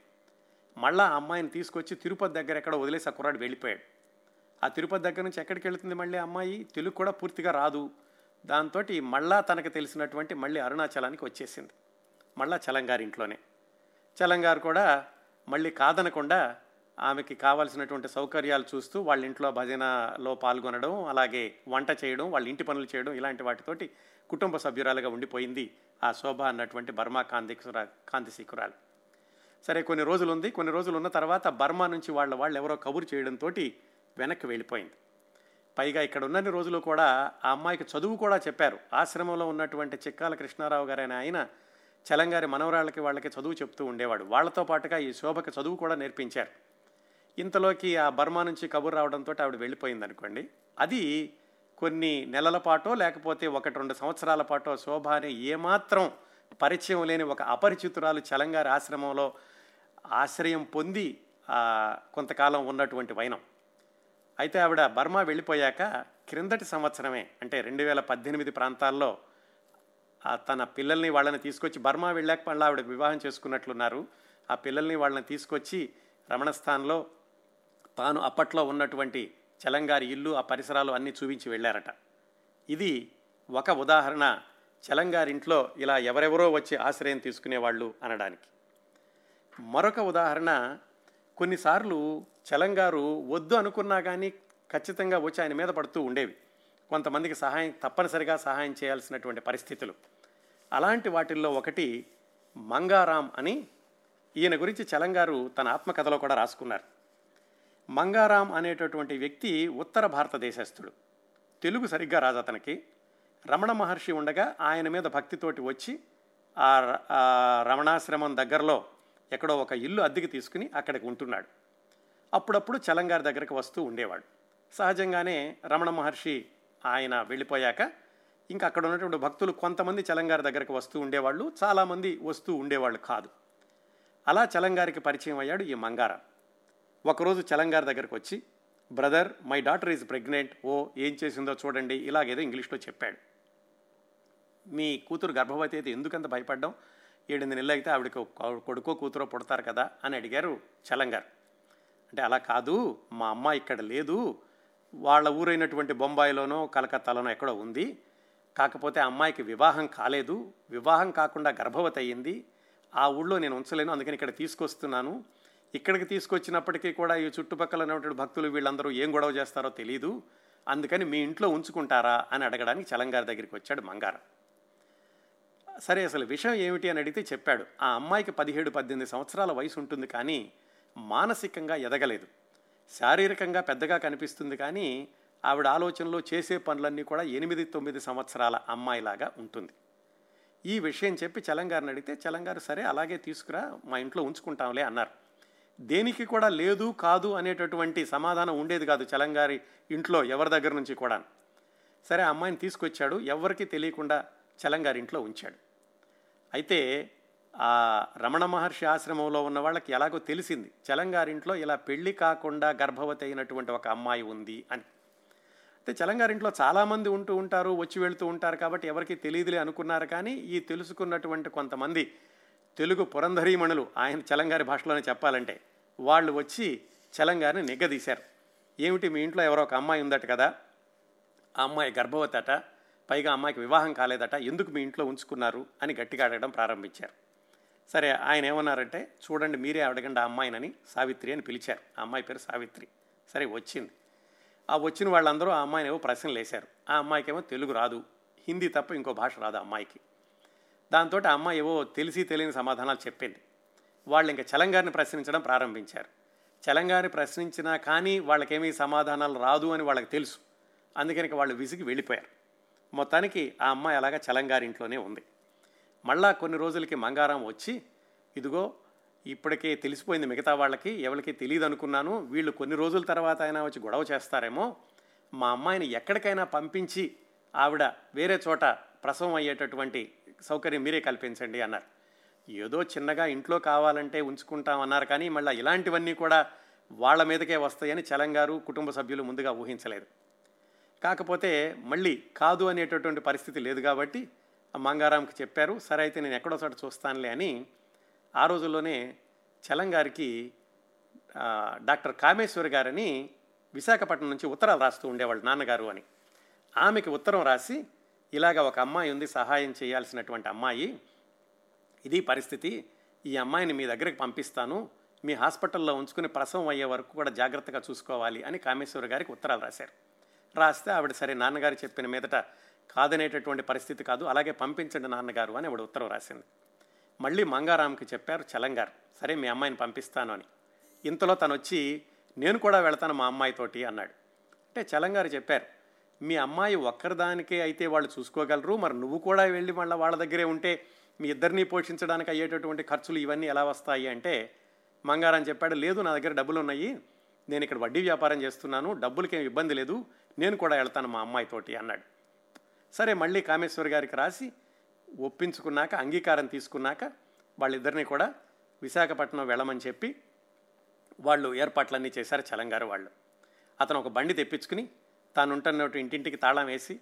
మళ్ళా ఆ అమ్మాయిని తీసుకొచ్చి తిరుపతి దగ్గర ఎక్కడ వదిలేసి ఆ కుర్రాడు వెళ్ళిపోయాడు. ఆ తిరుపతి దగ్గర నుంచి ఎక్కడికి వెళుతుంది మళ్ళీ అమ్మాయి? తెలుగు కూడా పూర్తిగా రాదు. దాంతో మళ్ళా తనకు తెలిసినటువంటి మళ్ళీ అరుణాచలానికి వచ్చేసింది. మళ్ళా చలంగారి ఇంట్లోనే. చలంగారు కూడా మళ్ళీ కాదనకుండా ఆమెకి కావాల్సినటువంటి సౌకర్యాలు చూస్తూ వాళ్ళ ఇంట్లో భజనలో పాల్గొనడం అలాగే వంట చేయడం వాళ్ళ ఇంటి పనులు చేయడం ఇలాంటి వాటితోటి కుటుంబ సభ్యురాలుగా ఉండిపోయింది ఆ శోభ అన్నటువంటి బర్మా కాంతికురా కాంతిశీకురాలు సరే కొన్ని రోజులు ఉంది కొన్ని రోజులు ఉన్న తర్వాత బర్మా నుంచి వాళ్ళ వాళ్ళు ఎవరో కబురు చేయడంతో వెనక్కి వెళ్ళిపోయింది. పైగా ఇక్కడ ఉన్నన్ని రోజులు కూడా ఆ అమ్మాయికి చదువు కూడా చెప్పారు. ఆశ్రమంలో ఉన్నటువంటి చిక్కాల కృష్ణారావు గారైన ఆయన చలంగారి మనవరాళ్ళకి వాళ్ళకి చదువు చెప్తూ ఉండేవాడు. వాళ్ళతో పాటుగా ఈ శోభకి చదువు కూడా నేర్పించారు. ఇంతలోకి ఆ బర్మా నుంచి కబుర్ రావడంతో ఆవిడ వెళ్ళిపోయింది అనుకోండి. అది కొన్ని నెలల పాటో లేకపోతే ఒకటి రెండు సంవత్సరాల పాటో శోభ అని ఏమాత్రం పరిచయం లేని ఒక అపరిచితురాలు చలంగారి ఆశ్రమంలో ఆశ్రయం పొంది కొంతకాలం ఉన్నటువంటి వైనం. అయితే ఆవిడ బర్మా వెళ్ళిపోయాక క్రిందటి సంవత్సరమే అంటే రెండు వేల పద్దెనిమిది ప్రాంతాల్లో తన పిల్లల్ని వాళ్ళని తీసుకొచ్చి బర్మా వెళ్ళాక మళ్ళీ ఆవిడ వివాహం చేసుకున్నట్లున్నారు. ఆ పిల్లల్ని వాళ్ళని తీసుకొచ్చి రమణస్థాన్లో తాను అప్పట్లో ఉన్నటువంటి చలంగారి ఇల్లు ఆ పరిసరాలు అన్నీ చూపించి వెళ్ళారట. ఇది ఒక ఉదాహరణ చలంగారింట్లో ఇలా ఎవరెవరో వచ్చి ఆశ్రయం తీసుకునేవాళ్ళు అనడానికి. మరొక ఉదాహరణ కొన్నిసార్లు చలంగారు వద్దు అనుకున్నా కానీ ఖచ్చితంగా వచ్చి ఆయన మీద పడుతూ ఉండేవి. కొంతమందికి సహాయం తప్పనిసరిగా సహాయం చేయాల్సినటువంటి పరిస్థితులు. అలాంటి వాటిల్లో ఒకటి మంగారాం అని ఈయన గురించి చలంగారు తన ఆత్మకథలో కూడా రాసుకున్నారు. మంగారాం అనేటటువంటి వ్యక్తి ఉత్తర భారతదేశస్థుడు తెలుగు సరిగ్గా రాదు అతనికి. రమణ మహర్షి ఉండగా ఆయన మీద భక్తితోటి వచ్చి ఆ ర- ఆ రమణాశ్రమం దగ్గరలో ఎక్కడో ఒక ఇల్లు అద్దెకి తీసుకుని అక్కడికి ఉంటున్నాడు. అప్పుడప్పుడు చలంగారి దగ్గరికి వస్తూ ఉండేవాడు. సహజంగానే రమణ మహర్షి ఆయన వెళ్ళిపోయాక ఇంకా అక్కడ ఉన్నటువంటి భక్తులు కొంతమంది చలంగారి దగ్గరకు వస్తూ ఉండేవాళ్ళు. చాలామంది వస్తూ ఉండేవాళ్ళు కాదు. అలా చలంగారికి పరిచయం అయ్యాడు ఈ మంగారం. ఒకరోజు చలంగారి దగ్గరకు వచ్చి brother my daughter is pregnant. ఓ ఏం చేసిందో చూడండి. ఇలాగేదో ఇంగ్లీష్లో చెప్పాడు. మీ కూతురు గర్భవతి అయితే ఎందుకంత భయపడ్డాం ఏడెనిమిది నెలలు అయితే ఆవిడకి కొడుకో కూతురో పుడతారు కదా అని అడిగారు చలంగారు. అంటే అలా కాదు. మా అమ్మ ఇక్కడ లేదు. వాళ్ళ ఊరైనటువంటి బొంబాయిలోనో కలకత్తాలోనో ఎక్కడో ఉంది. కాకపోతే ఆ అమ్మాయికి వివాహం కాలేదు. వివాహం కాకుండా గర్భవతి అయ్యింది. ఆ ఊళ్ళో నేను ఉంచలేను అందుకని ఇక్కడ తీసుకొస్తున్నాను. ఇక్కడికి తీసుకొచ్చినప్పటికీ కూడా ఈ చుట్టుపక్కల ఉన్నటువంటి భక్తులు వీళ్ళందరూ ఏం గొడవ చేస్తారో తెలియదు అందుకని మీ ఇంట్లో ఉంచుకుంటారా అని అడగడానికి చలంగారి దగ్గరికి వచ్చాడు మంగారం. సరే అసలు విషయం ఏమిటి అని అడిగితే చెప్పాడు. ఆ అమ్మాయికి పదిహేడు పద్దెనిమిది సంవత్సరాల వయసు ఉంటుంది కానీ మానసికంగా ఎదగలేదు. శారీరకంగా పెద్దగా కనిపిస్తుంది కానీ ఆవిడ ఆలోచనలో చేసే పనులన్నీ కూడా ఎనిమిది తొమ్మిది సంవత్సరాల అమ్మాయిలాగా ఉంటుంది. ఈ విషయం చెప్పి చలంగారిని అడిగితే చలంగారు సరే అలాగే తీసుకురా మా ఇంట్లో ఉంచుకుంటాంలే అన్నారు. దేనికి కూడా లేదు కాదు అనేటటువంటి సమాధానం ఉండేది కాదు చలంగారి ఇంట్లో ఎవరి దగ్గర నుంచి కూడా సరే అమ్మాయిని తీసుకొచ్చాడు ఎవరికీ తెలియకుండా చలంగారి ఇంట్లో ఉంచాడు. అయితే ఆ రమణ మహర్షి ఆశ్రమంలో ఉన్న వాళ్ళకి ఎలాగో తెలిసింది. చలంగారింట్లో ఇలా పెళ్ళి కాకుండా గర్భవతి అయినటువంటి ఒక అమ్మాయి ఉంది అని. అయితే చలంగారింట్లో చాలామంది ఉంటూ ఉంటారు వచ్చి వెళుతూ ఉంటారు కాబట్టి ఎవరికి తెలియదులే అనుకున్నారు కానీ ఈ తెలుసుకున్నటువంటి కొంతమంది తెలుగు పురంధరీమణులు ఆయన చలంగారి భాషలోనే చెప్పాలంటే వాళ్ళు వచ్చి చలంగారిని నిగ్గదీశారు. ఏమిటి మీ ఇంట్లో ఎవరో ఒక అమ్మాయి ఉందట కదా? ఆ అమ్మాయి గర్భవతి అట పైగా అమ్మాయికి వివాహం కాలేదట ఎందుకు మీ ఇంట్లో ఉంచుకున్నారు అని గట్టిగా అడగడం ప్రారంభించారు. సరే ఆయన ఏమన్నారంటే చూడండి మీరే అడగండి ఆ అమ్మాయినని సావిత్రి అని పిలిచారు. ఆ అమ్మాయి పేరు సావిత్రి. సరే వచ్చింది. ఆ వచ్చిన వాళ్ళందరూ ఆ అమ్మాయిని ఏవో ప్రశ్నలు వేశారు. ఆ అమ్మాయికి ఏమో తెలుగు రాదు హిందీ తప్ప ఇంకో భాష రాదు అమ్మాయికి. దాంతో ఆ అమ్మాయి ఏవో తెలిసి తెలియని సమాధానాలు చెప్పింది. వాళ్ళు ఇంకా చలంగారిని ప్రశ్నించడం ప్రారంభించారు. చలంగారిని ప్రశ్నించినా కానీ వాళ్ళకేమీ సమాధానాలు రాదు అని వాళ్ళకి తెలుసు. అందుకని వాళ్ళు విసిగి వెళ్ళిపోయారు. మొత్తానికి ఆ అమ్మాయి అలాగా చలంగారింట్లోనే ఉంది. మళ్ళా కొన్ని రోజులకి మంగారం వచ్చి ఇదిగో ఇప్పటికే తెలిసిపోయింది మిగతా వాళ్ళకి ఎవరికి తెలియదు అనుకున్నాను వీళ్ళు కొన్ని రోజుల తర్వాత అయినా వచ్చి గొడవ చేస్తారేమో మా అమ్మాయిని ఎక్కడికైనా పంపించి ఆవిడ వేరే చోట ప్రసవం అయ్యేటటువంటి సౌకర్యం మీరే కల్పించండి అన్నారు. ఏదో చిన్నగా ఇంట్లో కావాలంటే ఉంచుకుంటామన్నారు కానీ మళ్ళీ ఇలాంటివన్నీ కూడా వాళ్ళ మీదకే వస్తాయని చలంగారు కుటుంబ సభ్యులు ముందుగా ఊహించలేదు. కాకపోతే మళ్ళీ కాదు అనేటటువంటి పరిస్థితి లేదు కాబట్టి మంగారాంకి చెప్పారు సరే అయితే నేను ఎక్కడో చోట చూస్తానులే అని ఆ రోజుల్లోనే చలంగారికి డాక్టర్ కామేశ్వరి గారని విశాఖపట్నం నుంచి ఉత్తరాలు రాస్తూ ఉండేవాళ్ళు నాన్నగారు అని. ఆమెకి ఉత్తరం రాసి ఇలాగ ఒక అమ్మాయి ఉంది సహాయం చేయాల్సినటువంటి అమ్మాయి ఇది పరిస్థితి ఈ అమ్మాయిని మీ దగ్గరికి పంపిస్తాను మీ హాస్పిటల్లో ఉంచుకుని ప్రసవం అయ్యే వరకు కూడా జాగ్రత్తగా చూసుకోవాలి అని కామేశ్వరి గారికి ఉత్తరాలు రాశారు. రాస్తే ఆవిడ సరే నాన్నగారు చెప్పిన మీదట కాదనేటటువంటి పరిస్థితి కాదు. అలాగే పంపించండి నాన్నగారు అని ఆవిడ ఉత్తరం రాసింది. మళ్ళీ మంగారాంకి చెప్పారు చలంగారు సరే మీ అమ్మాయిని పంపిస్తాను అని. ఇంతలో తను వచ్చి నేను కూడా వెళ్తాను మా అమ్మాయితోటి అన్నాడు. అంటే చలంగారు చెప్పారు మీ అమ్మాయి ఒక్కరిదానికే అయితే వాళ్ళు చూసుకోగలరు మరి నువ్వు కూడా వెళ్ళి మళ్ళీ వాళ్ళ దగ్గరే ఉంటే మీ ఇద్దరిని పోషించడానికి అయ్యేటటువంటి ఖర్చులు ఇవన్నీ ఎలా వస్తాయి అంటే మంగారం చెప్పాడు లేదు నా దగ్గర డబ్బులు ఉన్నాయి నేను ఇక్కడ వడ్డీ వ్యాపారం చేస్తున్నాను డబ్బులకేం ఇబ్బంది లేదు నేను కూడా వెళ్తాను మా అమ్మాయితోటి అన్నాడు. సరే మళ్ళీ కామేశ్వర్ గారికి రాసి ఒప్పించుకున్నాక అంగీకారం తీసుకున్నాక వాళ్ళిద్దరిని కూడా విశాఖపట్నం వెళ్ళమని చెప్పి వాళ్ళు ఏర్పాట్లన్నీ చేశారు చలంగారు వాళ్ళు. అతను ఒక బండి తెప్పించుకుని తానుంటున్నట్టు ఇంటింటికి తాళం వేసి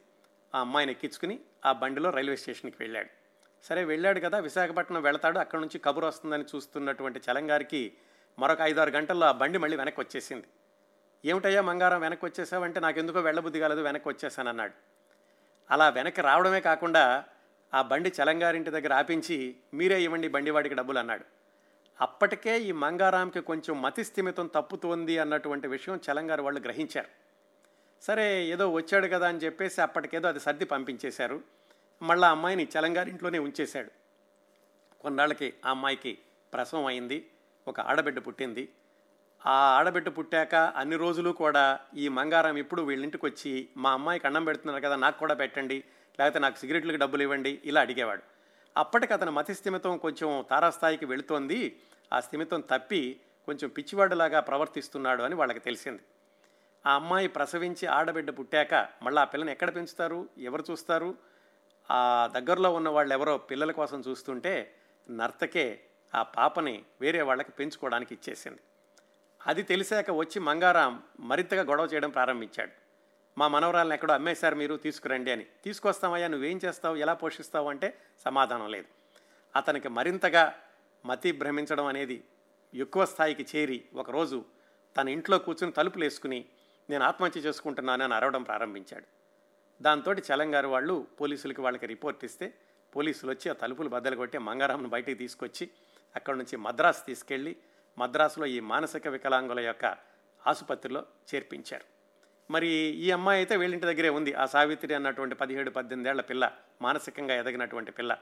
ఆ అమ్మాయిని ఎక్కించుకుని ఆ బండిలో రైల్వే స్టేషన్కి వెళ్ళాడు. సరే వెళ్ళాడు కదా విశాఖపట్నం వెళతాడు అక్కడ నుంచి కబురు వస్తుందని చూస్తున్నటువంటి చలంగారికి మరొక ఐదారు గంటల్లో ఆ బండి మళ్ళీ వెనక్కి వచ్చేసింది. ఏమిటయ్యా మంగారం వెనక్కి వచ్చేసావంటే నాకు ఎందుకో వెళ్ళబుద్ధి కాలేదు వెనక్కి వచ్చేసాను అన్నాడు అలా వెనక్కి రావడమే కాకుండా ఆ బండి చలంగారింటి దగ్గర ఆపించి మీరే ఇవ్వండి బండి వాడికి డబ్బులు అన్నాడు. అప్పటికే ఈ మంగారాంకి కొంచెం మతిస్థిమితం తప్పుతోంది అన్నటువంటి విషయం చలంగారు వాళ్ళు గ్రహించారు. సరే ఏదో వచ్చాడు కదా అని చెప్పేసి అప్పటికేదో అది సర్ది పంపించేశారు. మళ్ళీ ఆ అమ్మాయిని చలంగారింట్లోనే ఉంచేశాడు. కొన్నాళ్ళకి ఆ అమ్మాయికి ప్రసవం అయింది ఒక ఆడబిడ్డ పుట్టింది. ఆ ఆడబిడ్డ పుట్టాక అన్ని రోజులు కూడా ఈ మంగారం ఇప్పుడు వీళ్ళింటికి వచ్చి మా అమ్మాయికి అన్నం పెడుతున్నారు కదా నాకు కూడా పెట్టండి లేకపోతే నాకు సిగరెట్లకు డబ్బులు ఇవ్వండి ఇలా అడిగేవాడు. అప్పటికి అతని మతి స్థిమితం కొంచెం తారాస్థాయికి వెళుతోంది. ఆ స్థిమితం తప్పి కొంచెం పిచ్చివాడులాగా ప్రవర్తిస్తున్నాడు అని వాళ్ళకి తెలిసింది. ఆ అమ్మాయి ప్రసవించి ఆడబిడ్డ పుట్టాక మళ్ళీ ఆ పిల్లని ఎక్కడ పెంచుతారు ఎవరు చూస్తారు? ఆ దగ్గరలో ఉన్న వాళ్ళు ఎవరో పిల్లల కోసం చూస్తుంటే నర్తకే ఆ పాపని వేరే వాళ్ళకి పెంచుకోవడానికి ఇచ్చేసింది. అది తెలిసాక వచ్చి మంగారాం మరింతగా గొడవ చేయడం ప్రారంభించాడు. మా మనవరాలను ఎక్కడో అమ్మేశారు మీరు తీసుకురండి అని. తీసుకొస్తామయ్యా నువ్వేం చేస్తావు ఎలా పోషిస్తావు అంటే సమాధానం లేదు. అతనికి మరింతగా మతి భ్రమించడం అనేది ఎక్కువ స్థాయికి చేరి ఒకరోజు తన ఇంట్లో కూర్చుని తలుపులు వేసుకుని నేను ఆత్మహత్య చేసుకుంటున్నాను అని అరవడం ప్రారంభించాడు. దాంతో చలంగారు వాళ్ళు పోలీసులకి వాళ్ళకి రిపోర్ట్ ఇస్తే పోలీసులు వచ్చి ఆ తలుపులు బద్దలు కొట్టి మంగారాంను బయటికి తీసుకొచ్చి అక్కడి నుంచి మద్రాసు తీసుకెళ్ళి మద్రాసులో ఈ మానసిక వికలాంగుల యొక్క ఆసుపత్రిలో చేర్పించారు. మరి ఈ అమ్మాయి అయితే వీళ్ళింటి దగ్గరే ఉంది. ఆ సావిత్రి అన్నటువంటి పదిహేడు పద్దెనిమిదేళ్ళ పిల్ల మానసికంగా ఎదగినటువంటి పిల్ల.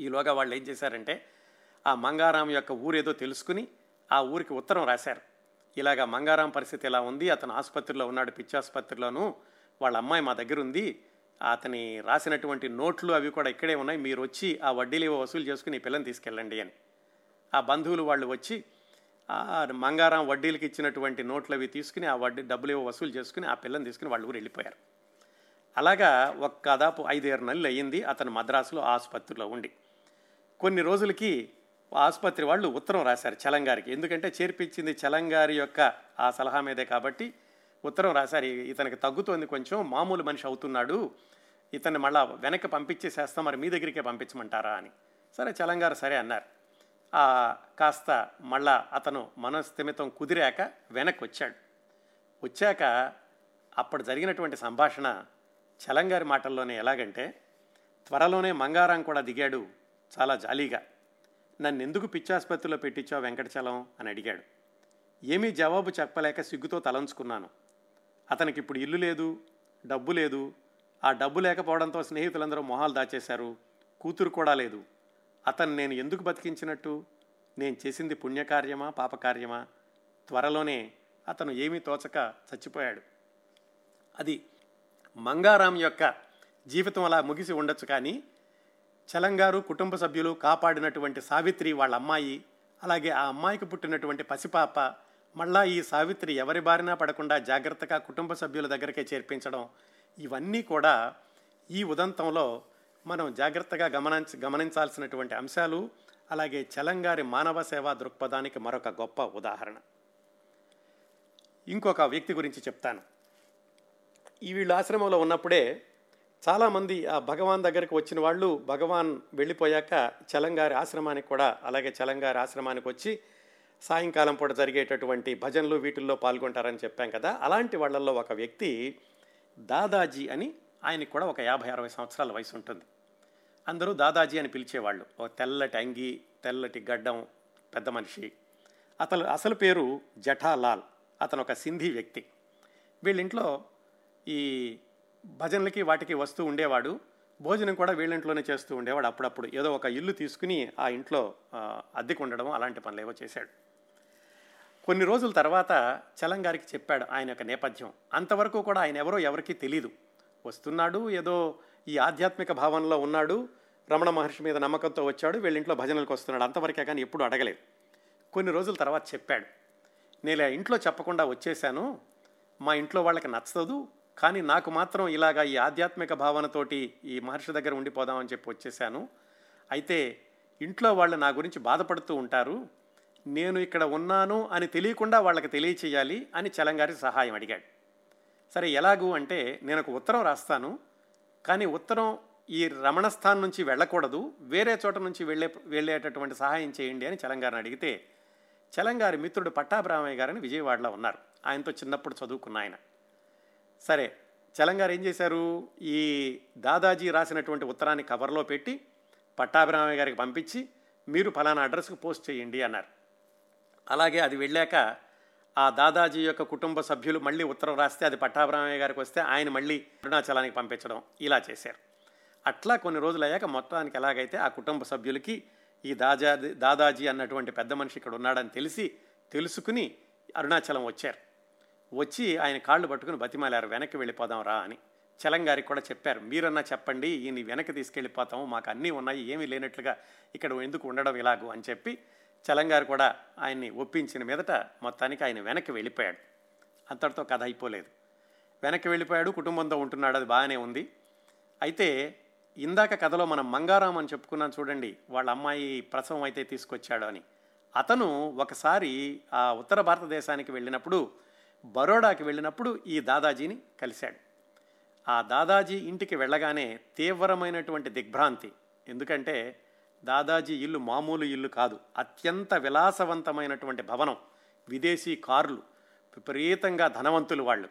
ఈలోగా వాళ్ళు ఏం చేశారంటే ఆ మంగారాం యొక్క ఊరేదో తెలుసుకుని ఆ ఊరికి ఉత్తరం రాశారు. ఇలాగా మంగారాం పరిస్థితి ఇలా ఉంది? అతను ఆసుపత్రిలో ఉన్నాడు పిచ్చి ఆసుపత్రిలోనూ. వాళ్ళ అమ్మాయి మా దగ్గర ఉంది అతని రాసినటువంటి నోట్లు అవి కూడా ఇక్కడే ఉన్నాయి. మీరు వచ్చి ఆ వడ్డీలు ఏవో వసూలు చేసుకుని ఈ పిల్లని తీసుకెళ్ళండి అని. ఆ బంధువులు వాళ్ళు వచ్చి మంగారం వడ్డీలకి ఇచ్చినటువంటి నోట్లు అవి తీసుకుని ఆ వడ్డీ డబ్బులు ఏవో వసూలు చేసుకుని ఆ పిల్లని తీసుకుని వాళ్ళ ఊరు వెళ్ళిపోయారు. అలాగా ఒక దాదాపు ఐదేరు నెలలు అయ్యింది అతను మద్రాసులో ఆసుపత్రిలో ఉండి. కొన్ని రోజులకి ఆసుపత్రి వాళ్ళు ఉత్తరం రాశారు చలంగారికి ఎందుకంటే చేర్పించింది చలంగారి యొక్క ఆ సలహా మీదే కాబట్టి ఉత్తరం రాశారు. ఇతనికి తగ్గుతోంది కొంచెం మామూలు మనిషి అవుతున్నాడు ఇతన్ని మళ్ళా వెనక్కి పంపించేసేస్తాం మరి మీ దగ్గరికే పంపించమంటారా అని. సరే చలంగారు సరే అన్నారు. కాస్త మళ్ళా అతను మనస్థిమితం కుదిరాక వెనక్కి వచ్చాడు వచ్చాక అప్పుడు జరిగినటువంటి సంభాషణ చలంగారి మాటల్లోనే ఎలాగంటే త్వరలోనే మంగారం కూడా దిగాడు చాలా జాలీగా. నన్ను ఎందుకు పిచ్చాసుపత్రిలో పెట్టించావు వెంకటచలం అని అడిగాడు. ఏమీ జవాబు చెప్పలేక సిగ్గుతో తలంచుకున్నాను. అతనికి ఇప్పుడు ఇల్లు లేదు డబ్బు లేదు. ఆ డబ్బు లేకపోవడంతో స్నేహితులందరూ మొహాలు దాచేశారు. కూతురు కూడా లేదు. అతను నేను ఎందుకు బతికించినట్టు? నేను చేసింది పుణ్యకార్యమా పాపకార్యమా? త్వరలోనే అతను ఏమీ తోచక చచ్చిపోయాడు. అది మంగారాం యొక్క జీవితం అలా ముగిసి ఉండొచ్చు కానీ చలంగారు కుటుంబ సభ్యులు కాపాడినటువంటి సావిత్రి వాళ్ళ అమ్మాయి అలాగే ఆ అమ్మాయికి పుట్టినటువంటి పసిపాప మళ్ళా ఈ సావిత్రి ఎవరి బారినా పడకుండా జాగ్రత్తగా కుటుంబ సభ్యుల దగ్గరకే చేర్పించడం ఇవన్నీ కూడా ఈ ఉదంతంలో మనం జాగ్రత్తగా గమనించ గమనించాల్సినటువంటి అంశాలు అలాగే చలంగారి మానవ సేవా దృక్పథానికి మరొక గొప్ప ఉదాహరణ. ఇంకొక వ్యక్తి గురించి చెప్తాను. ఈ వీళ్ళు ఆశ్రమంలో ఉన్నప్పుడే చాలామంది ఆ భగవాన్ దగ్గరికి వచ్చిన వాళ్ళు భగవాన్ వెళ్ళిపోయాక చలంగారి ఆశ్రమానికి కూడా అలాగే చలంగారి ఆశ్రమానికి వచ్చి సాయంకాలం పూట జరిగేటటువంటి భజనలు వీటిల్లో పాల్గొంటారని చెప్పాం కదా. అలాంటి వాళ్ళల్లో ఒక వ్యక్తి దాదాజీ అని ఆయనకు కూడా ఒక యాభై అరవై సంవత్సరాల వయసు ఉంటుంది. అందరూ దాదాజీ అని పిలిచేవాళ్ళు. ఒక తెల్లటి అంగి తెల్లటి గడ్డం పెద్ద మనిషి. అతను అసలు పేరు జఠాలాల్. అతను ఒక సింధీ వ్యక్తి. వీళ్ళింట్లో ఈ భజనలకి వాటికి వస్తూ ఉండేవాడు. భోజనం కూడా వీళ్ళింట్లోనే చేస్తూ ఉండేవాడు అప్పుడప్పుడు. ఏదో ఒక ఇల్లు తీసుకుని ఆ ఇంట్లో అద్దెకు ఉండడం అలాంటి పనులు ఏవో చేశాడు. కొన్ని రోజుల తర్వాత చలంగారికి చెప్పాడు ఆయన యొక్క నేపథ్యం. అంతవరకు కూడా ఆయన ఎవరో ఎవరికీ తెలీదు. వస్తున్నాడు ఏదో ఈ ఆధ్యాత్మిక భావనలో ఉన్నాడు రమణ మహర్షి మీద నమ్మకంతో వచ్చాడు వీళ్ళింట్లో భజనలకు వస్తున్నాడు. అంతవరకే కానీ ఎప్పుడు అడగలేదు. కొన్ని రోజుల తర్వాత చెప్పాడు. నేను ఇంట్లో చెప్పకుండా వచ్చేసాను మా ఇంట్లో వాళ్ళకి నచ్చదు కానీ నాకు మాత్రం ఇలాగా ఈ ఆధ్యాత్మిక భావనతోటి ఈ మహర్షి దగ్గర ఉండిపోదామని చెప్పి వచ్చేసాను అయితే ఇంట్లో వాళ్ళు నా గురించి బాధపడుతూ ఉంటారు. నేను ఇక్కడ ఉన్నాను అని తెలియకుండా వాళ్ళకి తెలియచేయాలి అని చలంగారి సహాయం అడిగాడు. సరే ఎలాగూ అంటే నేను ఒక ఉత్తరం రాస్తాను కానీ ఉత్తరం ఈ రమణస్థాన్ నుంచి వెళ్ళకూడదు వేరే చోట నుంచి వెళ్ళే వెళ్ళేటటువంటి సహాయం చేయండి అని చలంగారిని అడిగితే చలంగారి మిత్రుడు పట్టాభ్రామయ్య గారని విజయవాడలో ఉన్నారు. ఆయనతో చిన్నప్పుడు చదువుకున్న ఆయన. సరే చలంగారు ఏం చేశారు? ఈ దాదాజీ రాసినటువంటి ఉత్తరాన్ని కవర్లో పెట్టి పట్టాభిరామయ్య గారికి పంపించి మీరు ఫలానా అడ్రస్కి పోస్ట్ చేయండి అన్నారు. అలాగే అది వెళ్ళాక ఆ దాదాజీ యొక్క కుటుంబ సభ్యులు మళ్ళీ ఉత్తరం రాస్తే అది పట్టాభరామయ్య గారికి వస్తే ఆయన మళ్ళీ అరుణాచలానికి పంపించడం ఇలా చేశారు. అట్లా కొన్ని రోజులు అయ్యాక మొత్తానికి ఎలాగైతే ఆ కుటుంబ సభ్యులకి ఈ దాజా దాదాజీ అన్నటువంటి పెద్ద మనిషి ఇక్కడ ఉన్నాడని తెలిసి తెలుసుకుని అరుణాచలం వచ్చారు. వచ్చి ఆయన కాళ్ళు పట్టుకుని బతిమాలారు వెనక్కి వెళ్ళిపోదాం రా అని. చలంగారికి కూడా చెప్పారు మీరన్నా చెప్పండి ఈయన వెనక్కి తీసుకెళ్ళిపోతాము మాకు అన్నీ ఉన్నాయి ఏమీ లేనట్లుగా ఇక్కడ ఎందుకు ఉండడం ఇలాగు అని చెప్పి చలంగారు కూడా ఆయన్ని ఒప్పించిన మీదట మొత్తానికి ఆయన వెనక్కి వెళ్ళిపోయాడు. అంతటితో కథ అయిపోలేదు. వెనక్కి వెళ్ళిపోయాడు కుటుంబంతో ఉంటున్నాడు అది బాగానే ఉంది. అయితే ఇందాక కథలో మనం మంగారాం అని చెప్పుకున్నాం చూడండి వాళ్ళ అమ్మాయి ప్రసవం అయితే తీసుకొచ్చాడు అని. అతను ఒకసారి ఆ ఉత్తర భారతదేశానికి వెళ్ళినప్పుడు బరోడాకి వెళ్ళినప్పుడు ఈ దాదాజీని కలిశాడు. ఆ దాదాజీ ఇంటికి వెళ్ళగానే తీవ్రమైనటువంటి దిగ్భ్రాంతి. ఎందుకంటే దాదాజీ ఇల్లు మామూలు ఇల్లు కాదు. అత్యంత విలాసవంతమైనటువంటి భవనం. విదేశీ కార్లు. విపరీతంగా ధనవంతులు వాళ్ళు.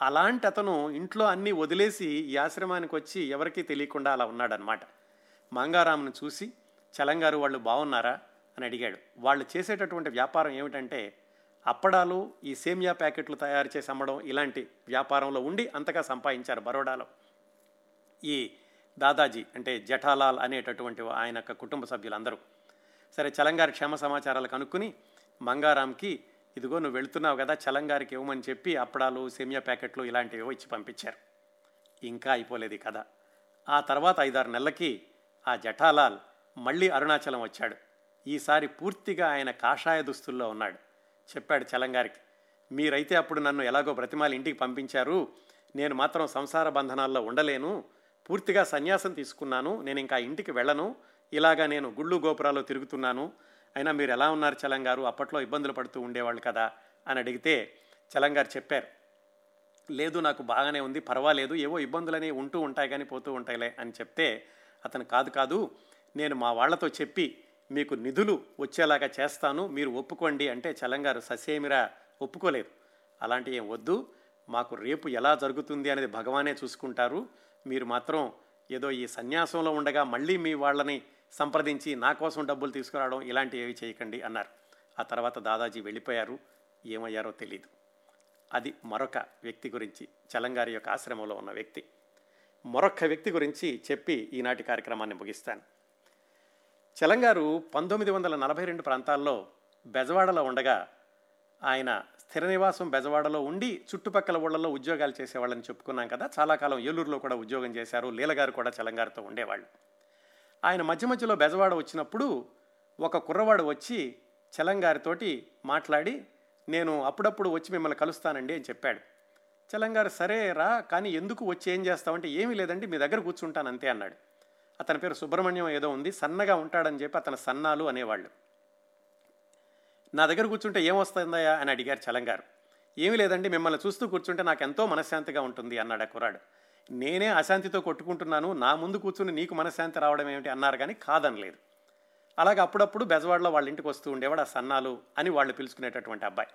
అలాంటి అతను ఇంట్లో అన్నీ వదిలేసి ఈ ఆశ్రమానికి వచ్చి ఎవరికీ తెలియకుండా అలా ఉన్నాడనమాట మంగారామును చూసి చలంగారు వాళ్ళు బాగున్నారా అని అడిగాడు. వాళ్ళు చేసేటటువంటి వ్యాపారం ఏమిటంటే అప్పడాలు ఈ సేమియా ప్యాకెట్లు తయారు చేసి అమ్మడం ఇలాంటి వ్యాపారంలో ఉండి అంతగా సంపాదించారు బరోడాలో. ఈ దాదాజీ అంటే జఠాలాల్ అనేటటువంటి ఆయన యొక్క కుటుంబ సభ్యులందరూ. సరే చలంగారి క్షేమ సమాచారాలు కనుక్కుని మంగారాంకి ఇదిగో నువ్వు వెళుతున్నావు కదా చలంగారికి ఇవ్వమని చెప్పి అప్పడాలు సేమియా ప్యాకెట్లు ఇలాంటివి ఇచ్చి పంపించారు. ఇంకా అయిపోలేదు కథ. ఆ తర్వాత ఐదారు నెలలకి ఆ జఠాలాల్ మళ్ళీ అరుణాచలం వచ్చాడు. ఈసారి పూర్తిగా ఆయన కాషాయ దుస్తుల్లో ఉన్నాడు. చెప్పాడు చలంగారికి మీరైతే అప్పుడు నన్ను ఎలాగో బ్రతిమాలి ఇంటికి పంపించారు. నేను మాత్రం సంసార బంధనాల్లో ఉండలేను. పూర్తిగా సన్యాసం తీసుకున్నాను. నేను ఇంకా ఇంటికి వెళ్ళను. ఇలాగా నేను గుళ్ళు గోపురాలు తిరుగుతున్నాను. అయినా మీరు ఎలా ఉన్నారు చలంగారు అప్పట్లో ఇబ్బందులు పడుతూ ఉండేవాళ్ళు కదా అని అడిగితే చలంగారు చెప్పారు. లేదు నాకు బాగానే ఉంది పర్వాలేదు ఏవో ఇబ్బందులనే ఉంటూ ఉంటాయి కానీ పోతూ ఉంటాయిలే అని చెప్తే అతను కాదు కాదు నేను మా వాళ్ళతో చెప్పి మీకు నిధులు వచ్చేలాగా చేస్తాను మీరు ఒప్పుకోండి అంటే చలంగారు ససేమిరా ఒప్పుకోలేదు. అలాంటి ఏం వద్దు మాకు రేపు ఎలా జరుగుతుంది అనేది భగవానే చూసుకుంటారు. మీరు మాత్రం ఏదో ఈ సన్యాసంలో ఉండగా మళ్ళీ మీ వాళ్ళని సంప్రదించి నా కోసం డబ్బులు తీసుకురావడం ఇలాంటివి ఏవి చేయకండి అన్నారు. ఆ తర్వాత దాదాజీ వెళ్ళిపోయారు. ఏమయ్యారో తెలియదు అది మరొక వ్యక్తి గురించి చలంగారి యొక్క ఆశ్రమంలో ఉన్న వ్యక్తి. మరొక వ్యక్తి గురించి చెప్పి ఈనాటి కార్యక్రమాన్ని ముగిస్తాను. చలంగారు పంతొమ్మిది వందల నలభై రెండు ప్రాంతాల్లో బెజవాడలో ఉండగా ఆయన స్థిర నివాసం బెజవాడలో ఉండి చుట్టుపక్కల ఊళ్ళలో ఉద్యోగాలు చేసేవాళ్ళని చెప్పుకున్నాం కదా. చాలా కాలం ఏలూరులో కూడా ఉద్యోగం చేశారు. లీలగారు కూడా చలంగారితో ఉండేవాళ్ళు. ఆయన మధ్య మధ్యలో బెజవాడ వచ్చినప్పుడు ఒక కుర్రవాడు వచ్చి చలంగారితోటి మాట్లాడి నేను అప్పుడప్పుడు వచ్చి మిమ్మల్ని కలుస్తానండి అని చెప్పాడు. చలంగారు సరే రా కానీ ఎందుకు వచ్చి ఏం చేస్తామంటే ఏమీ లేదండి మీ దగ్గర కూర్చుంటాను అంతే అన్నాడు. అతని పేరు సుబ్రహ్మణ్యం ఏదో ఉంది సన్నగా ఉంటాడని చెప్పి అతని సన్నాలు అనేవాళ్ళు. నా దగ్గర కూర్చుంటే ఏమొస్తుందయ్యా అని అడిగారు చలంగారు ఏమీ లేదండి మిమ్మల్ని చూస్తూ కూర్చుంటే నాకు ఎంతో మనశ్శాంతిగా ఉంటుంది అన్నాడు ఆ కుర్రాడు. నేనే అశాంతితో కొట్టుకుంటున్నాను నా ముందు కూర్చుని నీకు మనశ్శాంతి రావడం ఏమిటి అన్నారు కానీ కాదనలేదు. అలాగే అప్పుడప్పుడు బెజవాడలో వాళ్ళ ఇంటికి వస్తూ ఉండేవాడు ఆ సన్నాలు అని వాళ్ళు పిలుచుకునేటటువంటి అబ్బాయి.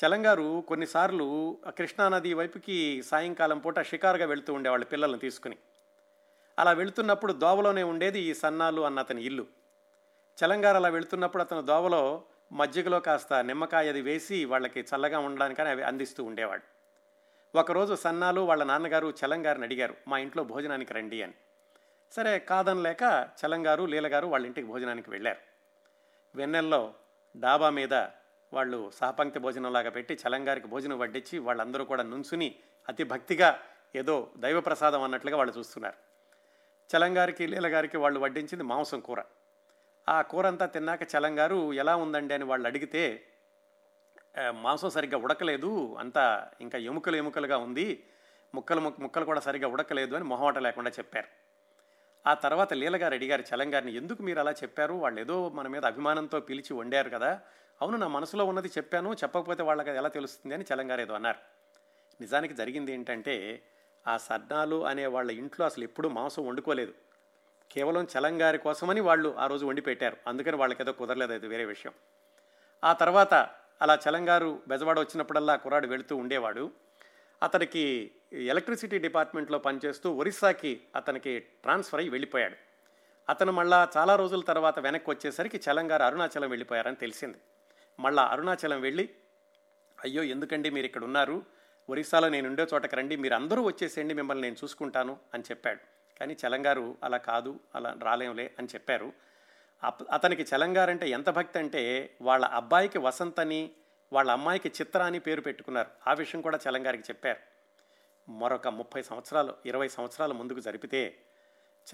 చలంగారు కొన్నిసార్లు కృష్ణానది వైపుకి సాయంకాలం పూట షికారుగా వెళుతూ ఉండేవాళ్ళు పిల్లల్ని తీసుకుని. అలా వెళుతున్నప్పుడు దోవలోనే ఉండేది ఈ సన్నాలు అన్న అతని ఇల్లు. చలంగారు అలా వెళుతున్నప్పుడు అతను దోవలో మజ్జిగలో కాస్త నిమ్మకాయ అది వేసి వాళ్ళకి చల్లగా ఉండడానికని అవి అందిస్తూ ఉండేవాడు. ఒకరోజు సన్నాలు వాళ్ళ నాన్నగారు చలంగారిని అడిగారు మా ఇంట్లో భోజనానికి రండి అని. సరే కాదనలేక చలంగారు లీలగారు వాళ్ళ ఇంటికి భోజనానికి వెళ్ళారు. వెన్నెల్లో డాబా మీద వాళ్ళు సహపంక్తి భోజనంలాగా పెట్టి చలంగారికి భోజనం వడ్డించి వాళ్ళందరూ కూడా నుంచుని అతి భక్తిగా ఏదో దైవప్రసాదం అన్నట్లుగా వాళ్ళు చూస్తున్నారు. చలంగారికి లీలగారికి వాళ్ళు వడ్డించింది మాంసం కూర. ఆ కూర అంతా తిన్నాక చలంగారు ఎలా ఉందండి? అని వాళ్ళు అడిగితే మాంసం సరిగ్గా ఉడకలేదు అంతా ఇంకా ఎముకలు ఎముకలుగా ఉంది ముక్కలు ముక్కలు కూడా సరిగ్గా ఉడకలేదు అని మొహమాట లేకుండా చెప్పారు. ఆ తర్వాత లీలగారు అడిగారు చలంగారిని ఎందుకు మీరు అలా చెప్పారు? వాళ్ళు ఏదో మన మీద అభిమానంతో పిలిచి వండారు కదా. అవును నా మనసులో ఉన్నది చెప్పాను చెప్పకపోతే వాళ్ళకి ఎలా తెలుస్తుంది? అని చలంగారు ఏదో అన్నారు. నిజానికి జరిగింది ఏంటంటే ఆ సర్నాలు అనే వాళ్ళ ఇంట్లో అసలు ఎప్పుడూ మాంసం వండుకోలేదు. కేవలం చలంగారి కోసమని వాళ్ళు ఆ రోజు వండి పెట్టారు. అందుకని వాళ్ళకి ఏదో కుదరలేదు అది వేరే విషయం. ఆ తర్వాత అలా చలంగారు బెజవాడ వచ్చినప్పుడల్లా కుర్రాడు వెళుతూ ఉండేవాడు. అతనికి ఎలక్ట్రిసిటీ డిపార్ట్మెంట్లో పనిచేస్తూ ఒరిస్సాకి అతనికి ట్రాన్స్ఫర్ అయ్యి వెళ్ళిపోయాడు. అతను మళ్ళా చాలా రోజుల తర్వాత వెనక్కి వచ్చేసరికి చలంగారు అరుణాచలం వెళ్ళిపోయారని తెలిసింది. మళ్ళా అరుణాచలం వెళ్ళి అయ్యో ఎందుకండి మీరు ఇక్కడ ఉన్నారు? ఒరిస్సాలో నేను ఉండే చోటకి రండి మీరు అందరూ వచ్చేసేయండి మిమ్మల్ని నేను చూసుకుంటాను అని చెప్పాడు. కానీ చలంగారు అలా కాదు అలా రాలేంలే అని చెప్పారు. అప్- అతనికి చలంగారంటే ఎంత భక్తి అంటే వాళ్ళ అబ్బాయికి వసంత్ అని వాళ్ళ అమ్మాయికి చిత్ర అని పేరు పెట్టుకున్నారు. ఆ విషయం కూడా చలంగారికి చెప్పారు. మరొక ముప్పై సంవత్సరాలు ఇరవై సంవత్సరాల ముందుకు జరిపితే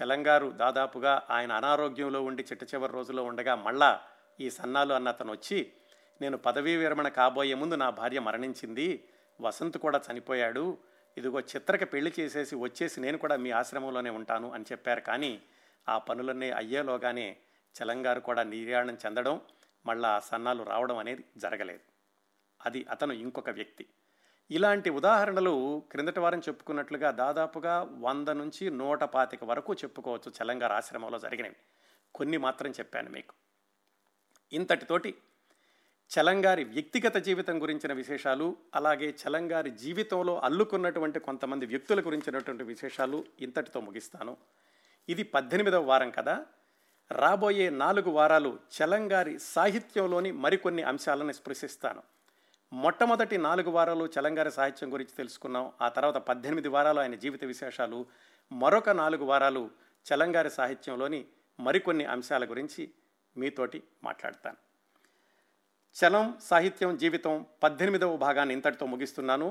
చలంగారు దాదాపుగా ఆయన అనారోగ్యంలో ఉండి చిట్ట చివరి రోజులో ఉండగా మళ్ళా ఈ సన్నాలు అన్న అతను వచ్చి నేను పదవీ విరమణ కాబోయే ముందు నా భార్య మరణించింది వసంత్ కూడా చనిపోయాడు ఇదిగో చిత్రకి పెళ్ళి చేసేసి వచ్చేసి నేను కూడా మీ ఆశ్రమంలోనే ఉంటాను అని చెప్పారు. కానీ ఆ పనులన్నీ అయ్యేలోగానే చలంగారు కూడా నిర్యాణం చెందడం మళ్ళా ఆ సన్నాలు రావడం అనేది జరగలేదు. అది అతను ఇంకొక వ్యక్తి. ఇలాంటి ఉదాహరణలు క్రిందటి వారం చెప్పుకున్నట్లుగా దాదాపుగా వంద నుంచి నూట పాతిక వరకు చెప్పుకోవచ్చు చలంగారు ఆశ్రమంలో జరిగినవి. కొన్ని మాత్రం చెప్పాను మీకు. ఇంతటితోటి చలంగారి వ్యక్తిగత జీవితం గురించిన విశేషాలు అలాగే చలంగారి జీవితంలో అల్లుకున్నటువంటి కొంతమంది వ్యక్తుల గురించినటువంటి విశేషాలు ఇంతటితో ముగిస్తాను. ఇది పద్దెనిమిదవ వారం కదా. రాబోయే నాలుగు వారాలు చలంగారి సాహిత్యంలోని మరికొన్ని అంశాలను స్పృశిస్తాను. మొట్టమొదటి నాలుగు వారాలు చలంగారి సాహిత్యం గురించి తెలుసుకున్నాం. ఆ తర్వాత పద్దెనిమిది వారాలు ఆయన జీవిత విశేషాలు. మరొక నాలుగు వారాలు చలంగారి సాహిత్యంలోని మరికొన్ని అంశాల గురించి మీతోటి మాట్లాడతాను. చలం సాహిత్యం జీవితం పద్దెనిమిదవ భాగాన్ని ఇంతటితో ముగిస్తున్నాను.